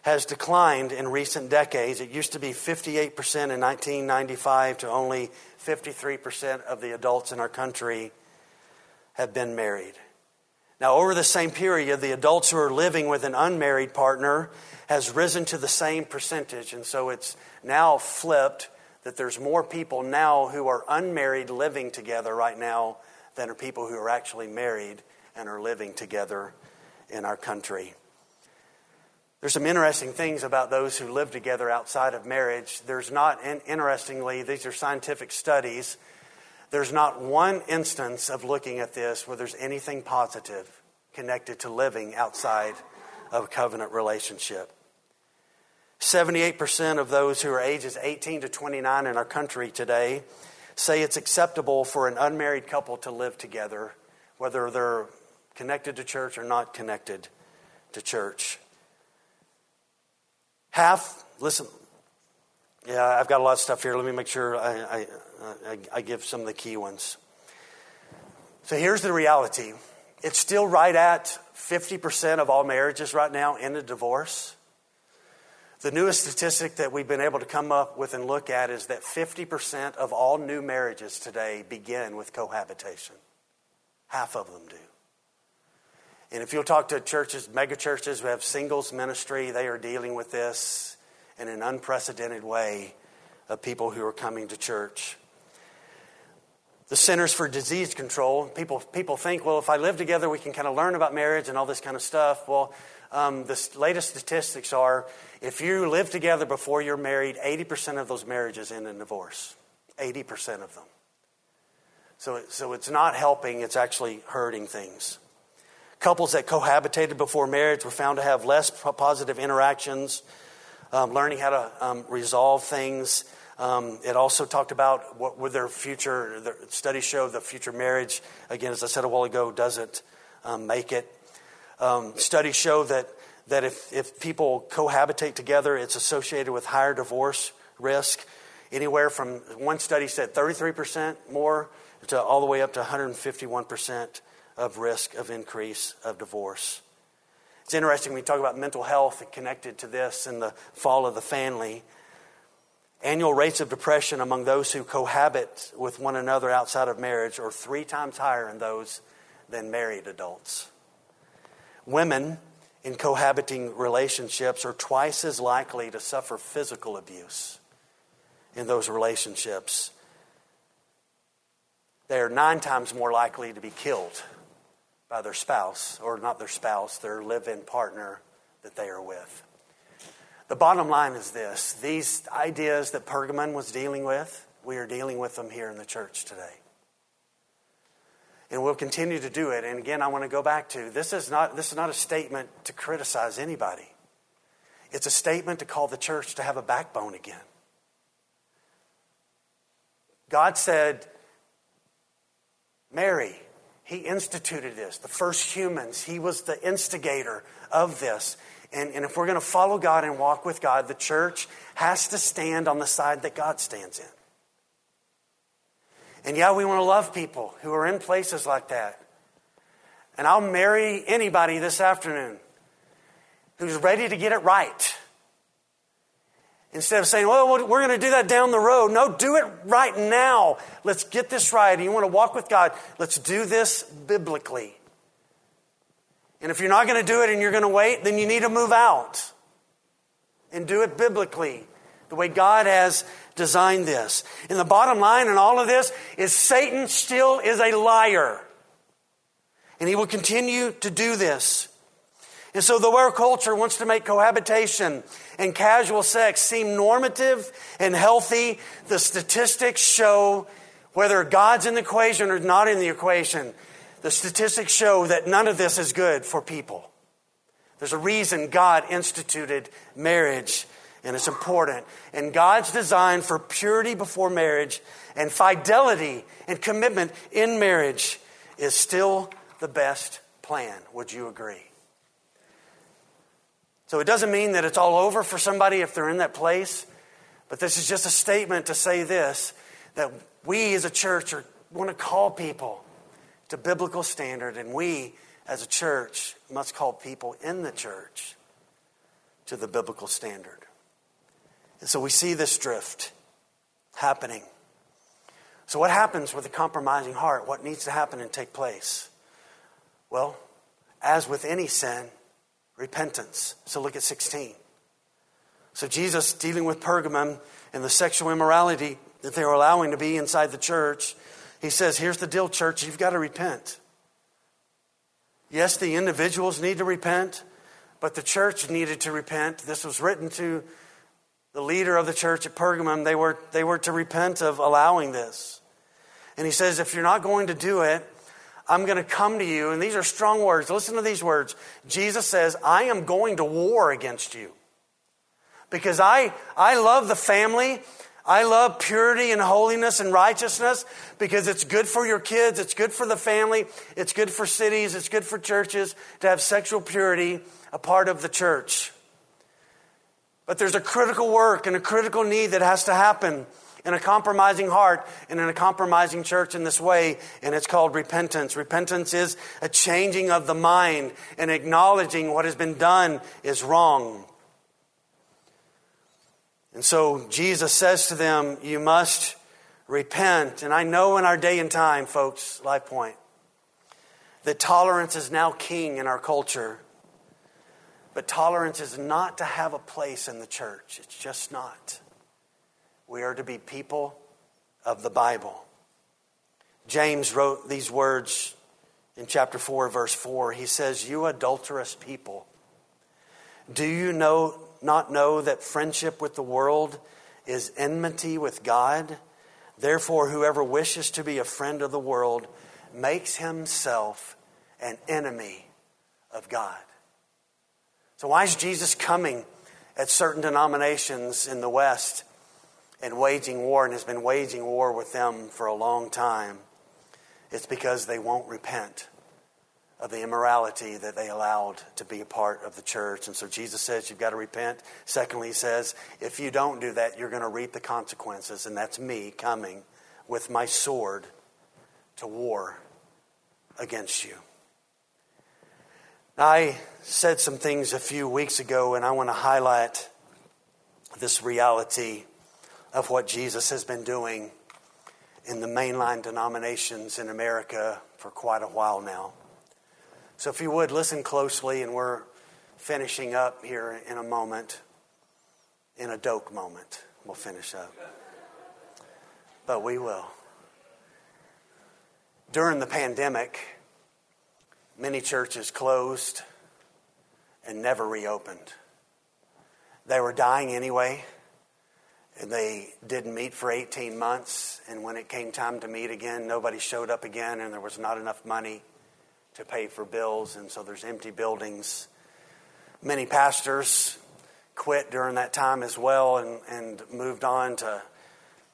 has declined in recent decades. It used to be 58% in 1995 to only 53% of the adults in our country have been married. Now, over the same period, the adults who are living with an unmarried partner has risen to the same percentage. And so it's now flipped that there's more people now who are unmarried living together right now than are people who are actually married and are living together in our country. There's some interesting things about those who live together outside of marriage. There's not, interestingly, these are scientific studies there's not one instance of looking at this where there's anything positive connected to living outside of a covenant relationship. 78% of those who are ages 18 to 29 in our country today say it's acceptable for an unmarried couple to live together, whether they're connected to church or not connected to church. Half, listen, yeah, I've got a lot of stuff here. Let me make sure I, I, I, I give some of the key ones. So here's the reality it's still right at 50% of all marriages right now end in divorce. The newest statistic that we've been able to come up with and look at is that 50% of all new marriages today begin with cohabitation. Half of them do. And if you'll talk to churches, mega churches who have singles ministry, they are dealing with this in an unprecedented way of people who are coming to church the Centers for Disease Control. People, people think, well, if I live together, we can kind of learn about marriage and all this kind of stuff. Well, um, the latest statistics are if you live together before you're married, 80% of those marriages end in divorce. 80% of them. So, so it's not helping, it's actually hurting things. Couples that cohabitated before marriage were found to have less positive interactions, um, learning how to um, resolve things, Um, it also talked about what would their future, the studies show the future marriage, again, as I said a while ago, doesn't um, make it. Um, studies show that, that if, if people cohabitate together, it's associated with higher divorce risk. Anywhere from, one study said 33% more to all the way up to 151% of risk of increase of divorce. It's interesting when we talk about mental health connected to this and the fall of the family. Annual rates of depression among those who cohabit with one another outside of marriage are three times higher in those than married adults. Women in cohabiting relationships are twice as likely to suffer physical abuse in those relationships. They are nine times more likely to be killed by their spouse, or not their spouse, their live in partner that they are with. The bottom line is this these ideas that Pergamon was dealing with, we are dealing with them here in the church today. And we'll continue to do it. And again, I want to go back to this is not, this is not a statement to criticize anybody, it's a statement to call the church to have a backbone again. God said, marry, He instituted this, the first humans. He was the instigator of this. And, and if we're going to follow God and walk with God, the church has to stand on the side that God stands in. And yeah, we want to love people who are in places like that. And I'll marry anybody this afternoon who's ready to get it right. Instead of saying, well, we're going to do that down the road. No, do it right now. Let's get this right. And you want to walk with God, let's do this biblically. And if you're not going to do it and you're going to wait, then you need to move out and do it biblically, the way God has designed this. And the bottom line in all of this is Satan still is a liar. And he will continue to do this. And so, though our culture wants to make cohabitation and casual sex seem normative and healthy, the statistics show whether God's in the equation or not in the equation, the statistics show that none of this is good for people. There's a reason God instituted marriage, and it's important. And God's design for purity before marriage and fidelity and commitment in marriage is still the best plan. Would you agree? So it doesn't mean that it's all over for somebody if they're in that place, but this is just a statement to say this that we as a church are, want to call people to biblical standard, and we as a church must call people in the church to the biblical standard. And so we see this drift happening. So, what happens with a compromising heart? What needs to happen and take place? Well, as with any sin, repentance. So, look at 16. So, Jesus dealing with Pergamum and the sexual immorality that they were allowing to be inside the church he says, Here's the deal, church, you've got to repent. Yes, the individuals need to repent, but the church needed to repent. This was written to the leader of the church at Pergamum. They were, they were to repent of allowing this. And he says, If you're not going to do it, I'm going to come to you. And these are strong words. Listen to these words. Jesus says, I am going to war against you. Because I, I love the family I love purity and holiness and righteousness because it's good for your kids, it's good for the family, it's good for cities, it's good for churches to have sexual purity a part of the church. But there's a critical work and a critical need that has to happen in a compromising heart and in a compromising church in this way, and it's called repentance. Repentance is a changing of the mind and acknowledging what has been done is wrong. And so Jesus says to them, You must repent. And I know in our day and time, folks, Life Point, that tolerance is now king in our culture. But tolerance is not to have a place in the church. It's just not. We are to be people of the Bible. James wrote these words in chapter 4, verse 4. He says, You adulterous people, do you know not know that friendship with the world is enmity with God? Therefore, whoever wishes to be a friend of the world makes himself an enemy of God. So, why is Jesus coming at certain denominations in the West and waging war and has been waging war with them for a long time, it's because they won't repent of the immorality that they allowed to be a part of the church. And so Jesus says you've got to repent. Secondly, he says, if you don't do that, you're going to reap the consequences. And that's me coming with my sword to war against you. I said some things a few weeks ago, and I want to highlight this reality of what Jesus has been doing in the mainline denominations in America for quite a while now. So, if you would listen closely, and we're finishing up here in a moment, in a doke moment, we'll finish up. But we will. During the pandemic, many churches closed and never reopened. They were dying anyway, they didn't meet for 18 months. And when it came time to meet again, nobody showed up again, and there was not enough money to pay for bills, and so there's empty buildings. Many pastors quit during that time as well and, and moved on to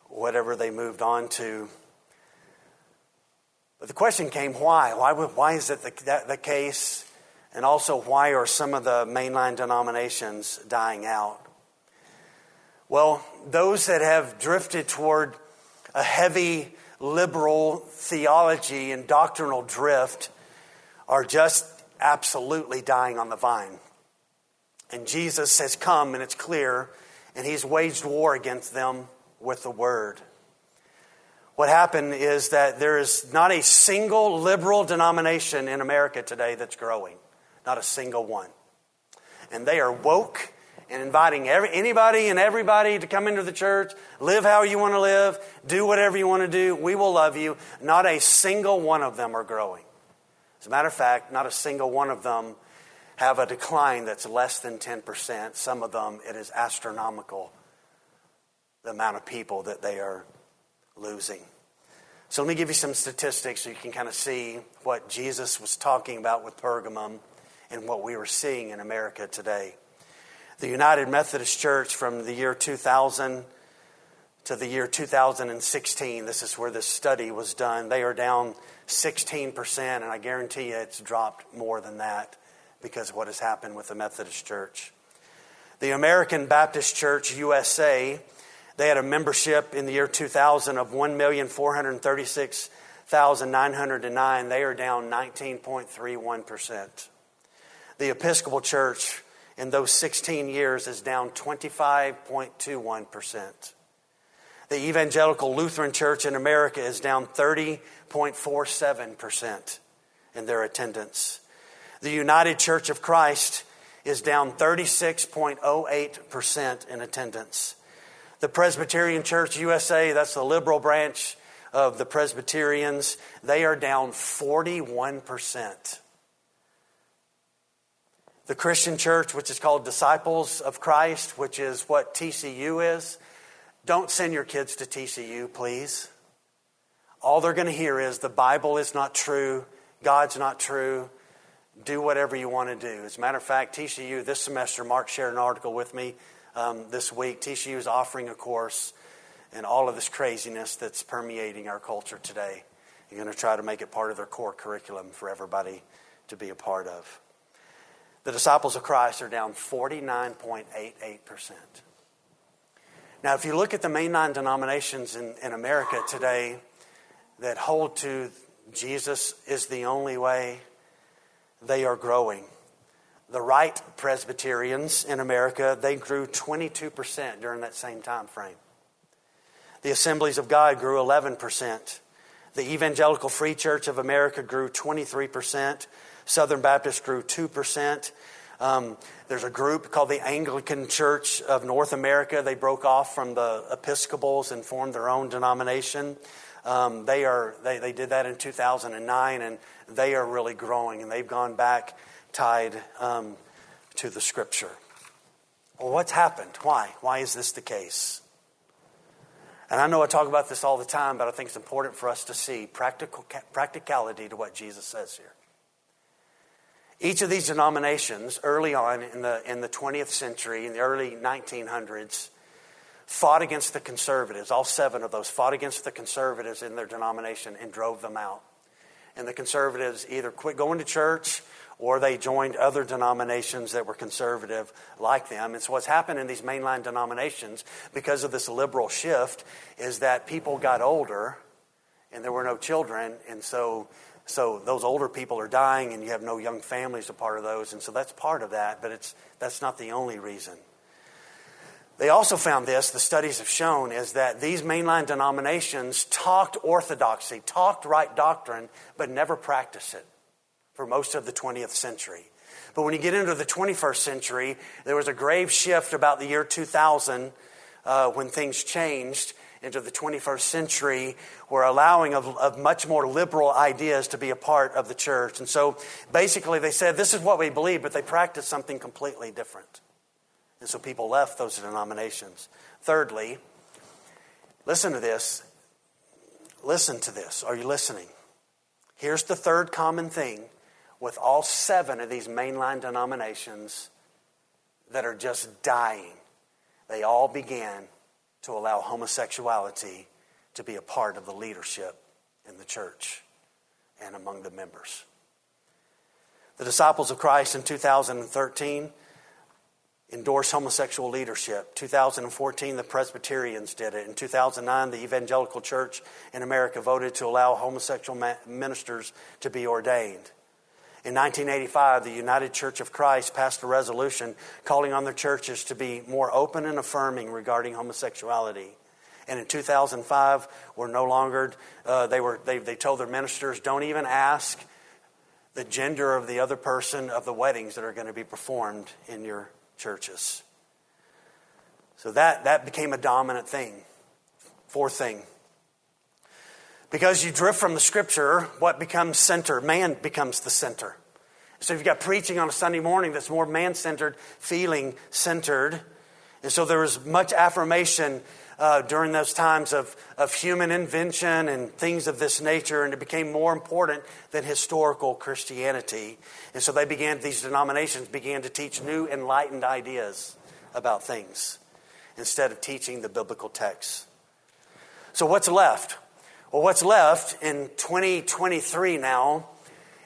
whatever they moved on to. But the question came why? Why, why is it the, that, the case? And also, why are some of the mainline denominations dying out? Well, those that have drifted toward a heavy liberal theology and doctrinal drift are just absolutely dying on the vine. And Jesus has come, and it's clear, and he's waged war against them with the word. What happened is that there is not a single liberal denomination in America today that's growing, not a single one. And they are woke and inviting every, anybody and everybody to come into the church, live how you want to live, do whatever you want to do. We will love you. Not a single one of them are growing. As a matter of fact, not a single one of them have a decline that's less than 10%. Some of them, it is astronomical the amount of people that they are losing. So let me give you some statistics so you can kind of see what Jesus was talking about with Pergamum and what we were seeing in America today. The United Methodist Church from the year 2000 to the year 2016, this is where this study was done, they are down 16%, and I guarantee you it's dropped more than that because of what has happened with the Methodist Church. The American Baptist Church USA, they had a membership in the year 2000 of 1,436,909. They are down 19.31%. The Episcopal Church in those 16 years is down 25.21%. The Evangelical Lutheran Church in America is down 30.47% in their attendance. The United Church of Christ is down 36.08% in attendance. The Presbyterian Church USA, that's the liberal branch of the Presbyterians, they are down 41%. The Christian Church, which is called Disciples of Christ, which is what TCU is, don't send your kids to TCU, please. All they're going to hear is the Bible is not true, God's not true. Do whatever you want to do. As a matter of fact, TCU this semester, Mark shared an article with me um, this week. TCU is offering a course in all of this craziness that's permeating our culture today. You're going to try to make it part of their core curriculum for everybody to be a part of. The disciples of Christ are down 49.88%. Now, if you look at the mainline denominations in, in America today that hold to Jesus is the only way, they are growing. The right Presbyterians in America, they grew 22% during that same time frame. The Assemblies of God grew 11%. The Evangelical Free Church of America grew 23%. Southern Baptist grew 2%. Um, there's a group called the Anglican Church of North America. They broke off from the Episcopals and formed their own denomination. Um, they, are, they, they did that in 2009, and they are really growing, and they've gone back tied um, to the Scripture. Well, what's happened? Why? Why is this the case? And I know I talk about this all the time, but I think it's important for us to see practical, practicality to what Jesus says here. Each of these denominations, early on in the, in the 20th century, in the early 1900s, fought against the conservatives. All seven of those fought against the conservatives in their denomination and drove them out. And the conservatives either quit going to church or they joined other denominations that were conservative like them. And so, what's happened in these mainline denominations because of this liberal shift is that people got older and there were no children. And so, so those older people are dying, and you have no young families a part of those. And so, that's part of that, but it's, that's not the only reason. They also found this, the studies have shown, is that these mainline denominations talked orthodoxy, talked right doctrine, but never practiced it for most of the 20th century. But when you get into the 21st century, there was a grave shift about the year 2000 uh, when things changed into the 21st century, where allowing of, of much more liberal ideas to be a part of the church. And so basically, they said, This is what we believe, but they practiced something completely different. And so people left those denominations. Thirdly, listen to this. Listen to this. Are you listening? Here's the third common thing with all seven of these mainline denominations that are just dying. They all began to allow homosexuality to be a part of the leadership in the church and among the members. The disciples of Christ in 2013 endorsed homosexual leadership. 2014, the Presbyterians did it. In 2009, the Evangelical Church in America voted to allow homosexual ministers to be ordained. In 1985, the United Church of Christ passed a resolution calling on their churches to be more open and affirming regarding homosexuality. And in 2005, we're no longer, uh, they, were, they, they told their ministers, don't even ask the gender of the other person of the weddings that are going to be performed in your churches. So that, that became a dominant thing. Fourth thing. Because you drift from the scripture, what becomes center? Man becomes the center. So you've got preaching on a Sunday morning that's more man centered, feeling centered. And so there was much affirmation uh, during those times of, of human invention and things of this nature, and it became more important than historical Christianity. And so they began, these denominations began to teach new enlightened ideas about things instead of teaching the biblical texts. So what's left? Well, what's left in 2023 now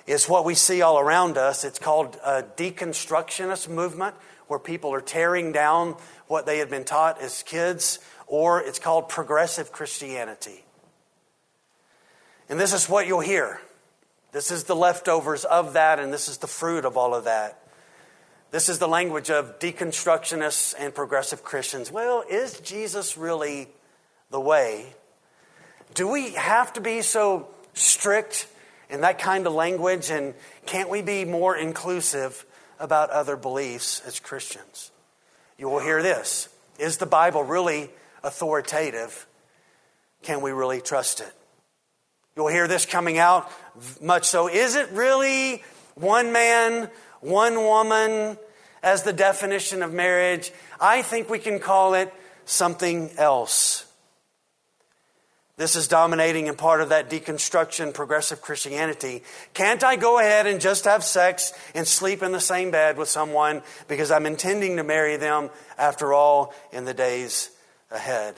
is what we see all around us. It's called a deconstructionist movement, where people are tearing down what they had been taught as kids or it's called progressive Christianity. And this is what you'll hear. This is the leftovers of that, and this is the fruit of all of that. This is the language of deconstructionists and progressive Christians. Well, is Jesus really the way? Do we have to be so strict in that kind of language? And can't we be more inclusive about other beliefs as Christians? You will hear this Is the Bible really authoritative, can we really trust it? You'll hear this coming out much so. Is it really one man, one woman as the definition of marriage? I think we can call it something else. This is dominating and part of that deconstruction, progressive Christianity. Can't I go ahead and just have sex and sleep in the same bed with someone because I'm intending to marry them after all in the days ahead.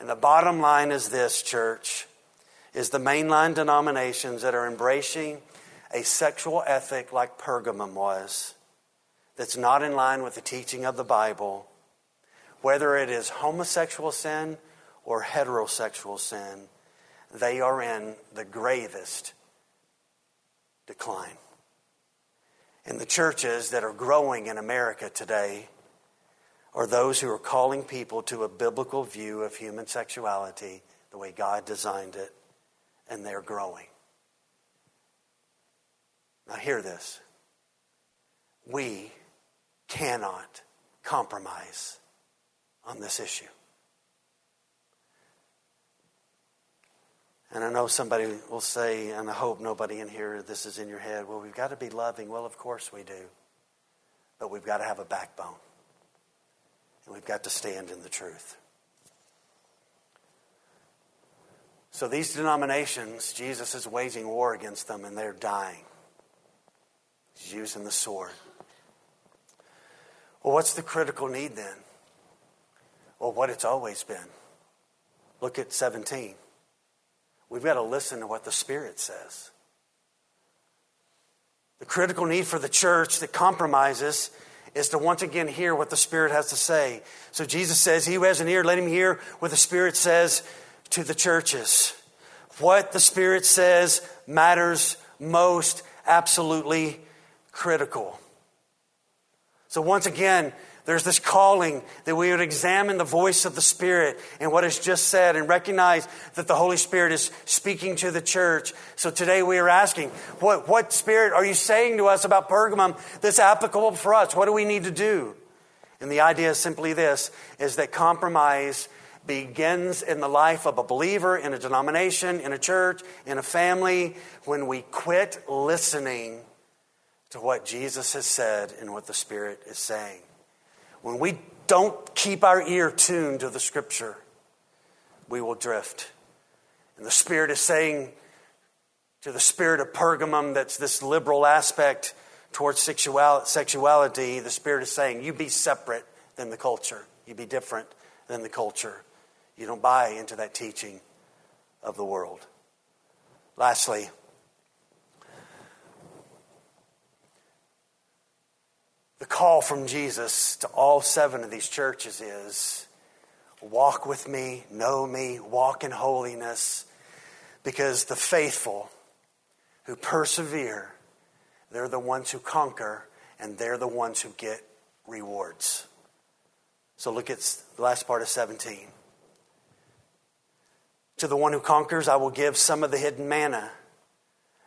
And the bottom line is this, church, is the mainline denominations that are embracing a sexual ethic like Pergamum was, that's not in line with the teaching of the Bible, whether it is homosexual sin or heterosexual sin, they are in the gravest decline. And the churches that are growing in America today are those who are calling people to a biblical view of human sexuality the way God designed it, and they're growing. Now, hear this. We cannot compromise on this issue. And I know somebody will say, and I hope nobody in here, this is in your head, well, we've got to be loving. Well, of course we do. But we've got to have a backbone. And we've got to stand in the truth. So these denominations, Jesus is waging war against them and they're dying. He's using the sword. Well, what's the critical need then? Well, what it's always been. Look at 17. We've got to listen to what the Spirit says. The critical need for the church that compromises is to once again hear what the Spirit has to say. So Jesus says, He who has an ear, let him hear what the Spirit says to the churches. What the Spirit says matters most, absolutely critical. So once again, there's this calling that we would examine the voice of the Spirit and what is just said and recognize that the Holy Spirit is speaking to the church. So today we are asking, what, what Spirit are you saying to us about Pergamum that's applicable for us? What do we need to do? And the idea is simply this, is that compromise begins in the life of a believer, in a denomination, in a church, in a family, when we quit listening to what Jesus has said and what the Spirit is saying. When we don't keep our ear tuned to the scripture, we will drift. And the Spirit is saying to the spirit of Pergamum, that's this liberal aspect towards sexuality, the Spirit is saying, You be separate than the culture. You be different than the culture. You don't buy into that teaching of the world. Lastly, The call from Jesus to all seven of these churches is walk with me, know me, walk in holiness, because the faithful who persevere, they're the ones who conquer, and they're the ones who get rewards. So look at the last part of 17. To the one who conquers, I will give some of the hidden manna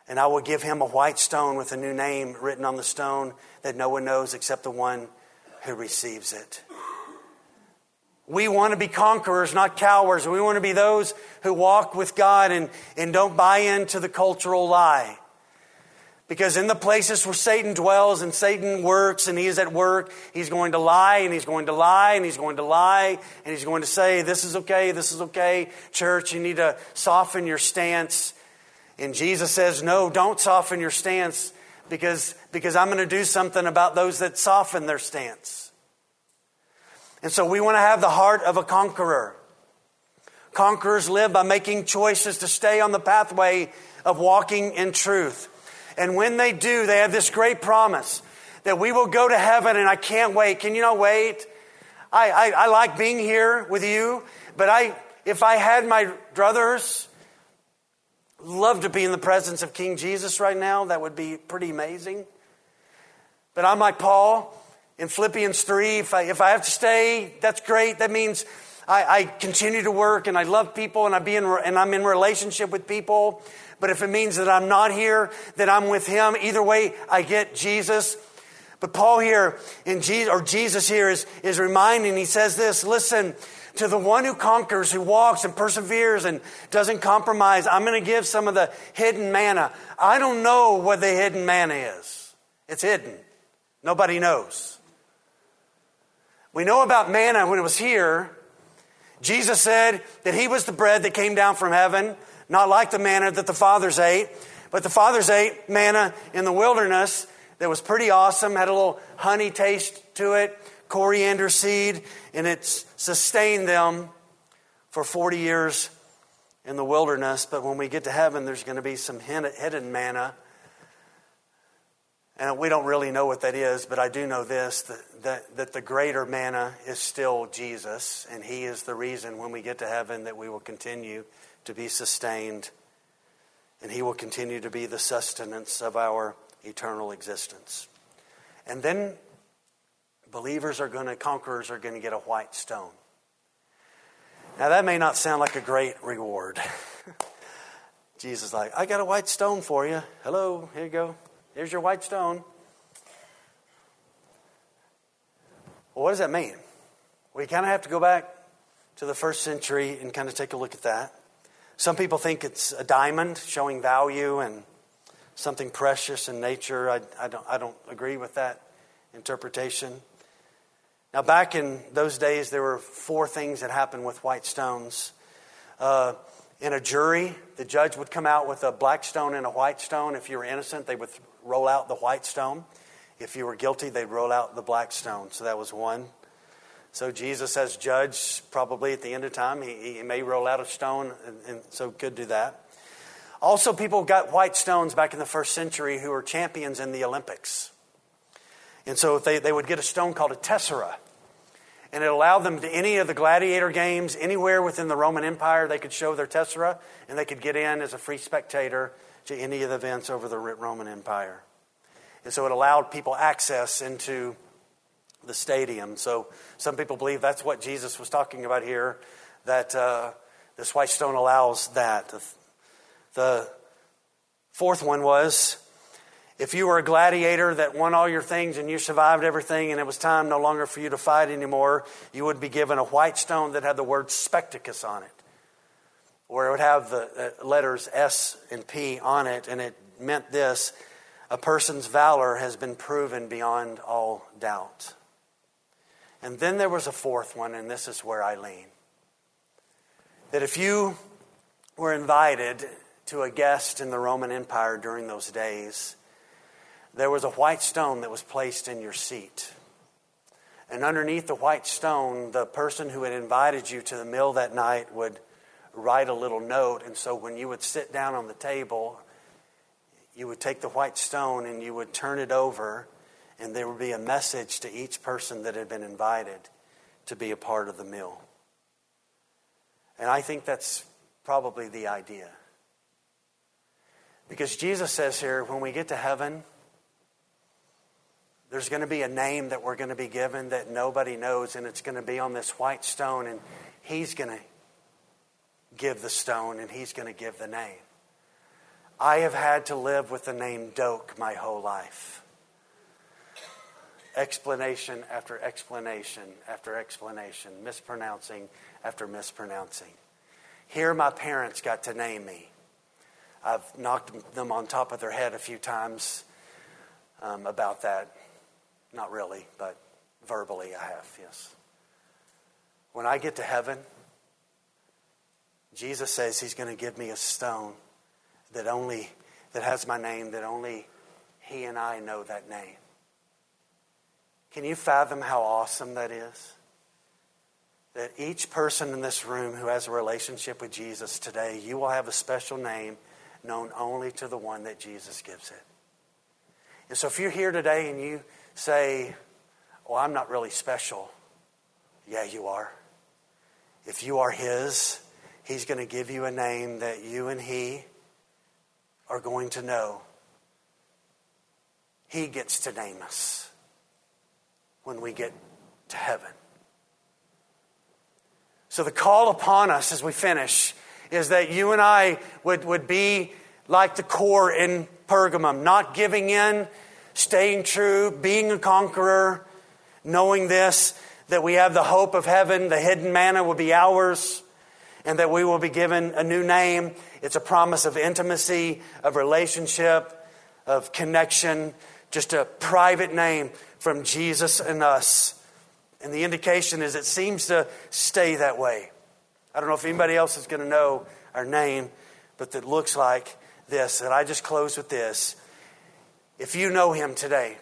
and I will give him a white stone with a new name written on the stone that no one knows except the one who receives it. We want to be conquerors, not cowards. We want to be those who walk with God and, and don't buy into the cultural lie. Because in the places where Satan dwells and Satan works and he is at work, he's going to lie and he's going to lie and he's going to lie and he's going to say, This is okay, this is okay. Church, you need to soften your stance and Jesus says, No, don't soften your stance because, because I'm going to do something about those that soften their stance. And so we want to have the heart of a conqueror. Conquerors live by making choices to stay on the pathway of walking in truth. And when they do, they have this great promise that we will go to heaven, and I can't wait. Can you not wait? I, I, I like being here with you, but I, if I had my brothers love to be in the presence of King Jesus right now. That would be pretty amazing. But I'm like Paul in Philippians 3. If I, if I have to stay, that's great. That means I, I continue to work and I love people and, I be in, and I'm in relationship with people. But if it means that I'm not here, that I'm with Him, either way, I get Jesus. But Paul here, in Jesus, or Jesus here, is, is reminding, he says this listen, to the one who conquers, who walks and perseveres and doesn't compromise, I'm going to give some of the hidden manna. I don't know what the hidden manna is. It's hidden. Nobody knows. We know about manna when it was here. Jesus said that he was the bread that came down from heaven, not like the manna that the fathers ate, but the fathers ate manna in the wilderness that was pretty awesome, had a little honey taste to it coriander seed, and it's sustained them for 40 years in the wilderness. But when we get to heaven, there's going to be some hidden manna. And we don't really know what that is, but I do know this that, that, that the greater manna is still Jesus, and He is the reason when we get to heaven that we will continue to be sustained, and He will continue to be the sustenance of our eternal existence. And then Believers are going to, conquerors are going to get a white stone. Now, that may not sound like a great reward. Jesus like, I got a white stone for you. Hello, here you go. Here's your white stone. Well, what does that mean? We kind of have to go back to the first century and kind of take a look at that. Some people think it's a diamond showing value and something precious in nature. I, I, don't, I don't agree with that interpretation. Now, back in those days, there were four things that happened with white stones. Uh, in a jury, the judge would come out with a black stone and a white stone. If you were innocent, they would roll out the white stone. If you were guilty, they'd roll out the black stone. So that was one. So Jesus, as judge, probably at the end of time, he, he may roll out a stone, and, and so could do that. Also, people got white stones back in the first century who were champions in the Olympics. And so they, they would get a stone called a tessera. And it allowed them to any of the gladiator games, anywhere within the Roman Empire, they could show their tessera and they could get in as a free spectator to any of the events over the Roman Empire. And so it allowed people access into the stadium. So some people believe that's what Jesus was talking about here, that uh, this white stone allows that. The fourth one was if you were a gladiator that won all your things and you survived everything and it was time no longer for you to fight anymore, you would be given a white stone that had the word Spectatus on it. Or it would have the uh, letters S and P on it, and it meant this a person's valor has been proven beyond all doubt. And then there was a fourth one, and this is where I lean. That if you were invited to a guest in the Roman Empire during those days, there was a white stone that was placed in your seat. And underneath the white stone, the person who had invited you to the meal that night would write a little note. And so when you would sit down on the table, you would take the white stone and you would turn it over, and there would be a message to each person that had been invited to be a part of the meal. And I think that's probably the idea. Because Jesus says here, when we get to heaven, there's going to be a name that we're going to be given that nobody knows, and it's going to be on this white stone, and He's going to give the stone, and He's going to give the name. I have had to live with the name Doak my whole life. Explanation after explanation after explanation, mispronouncing after mispronouncing. Here, my parents got to name me. I've knocked them on top of their head a few times um, about that. Not really, but verbally I have, yes. When I get to heaven, Jesus says he's going to give me a stone that only that has my name that only he and I know that name. Can you fathom how awesome that is? That each person in this room who has a relationship with Jesus today, you will have a special name known only to the one that Jesus gives it. And so if you're here today and you say, Oh, I'm not really special. Yeah, you are. If you are His, He's going to give you a name that you and He are going to know. He gets to name us when we get to heaven. So, the call upon us as we finish is that you and I would, would be like the core in Pergamum, not giving in staying true, being a conqueror, knowing this, that we have the hope of heaven, the hidden manna will be ours, and that we will be given a new name. It's a promise of intimacy, of relationship, of connection, just a private name from Jesus and us. And the indication is it seems to stay that way. I don't know if anybody else is going to know our name, but that looks like this. And I just close with this. If you know him today,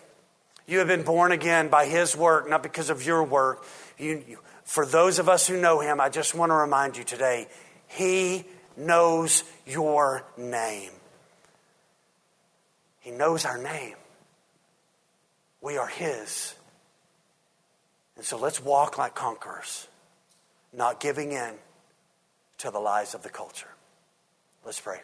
you have been born again by his work, not because of your work. You, you, for those of us who know him, I just want to remind you today he knows your name. He knows our name. We are his. And so let's walk like conquerors, not giving in to the lies of the culture. Let's pray.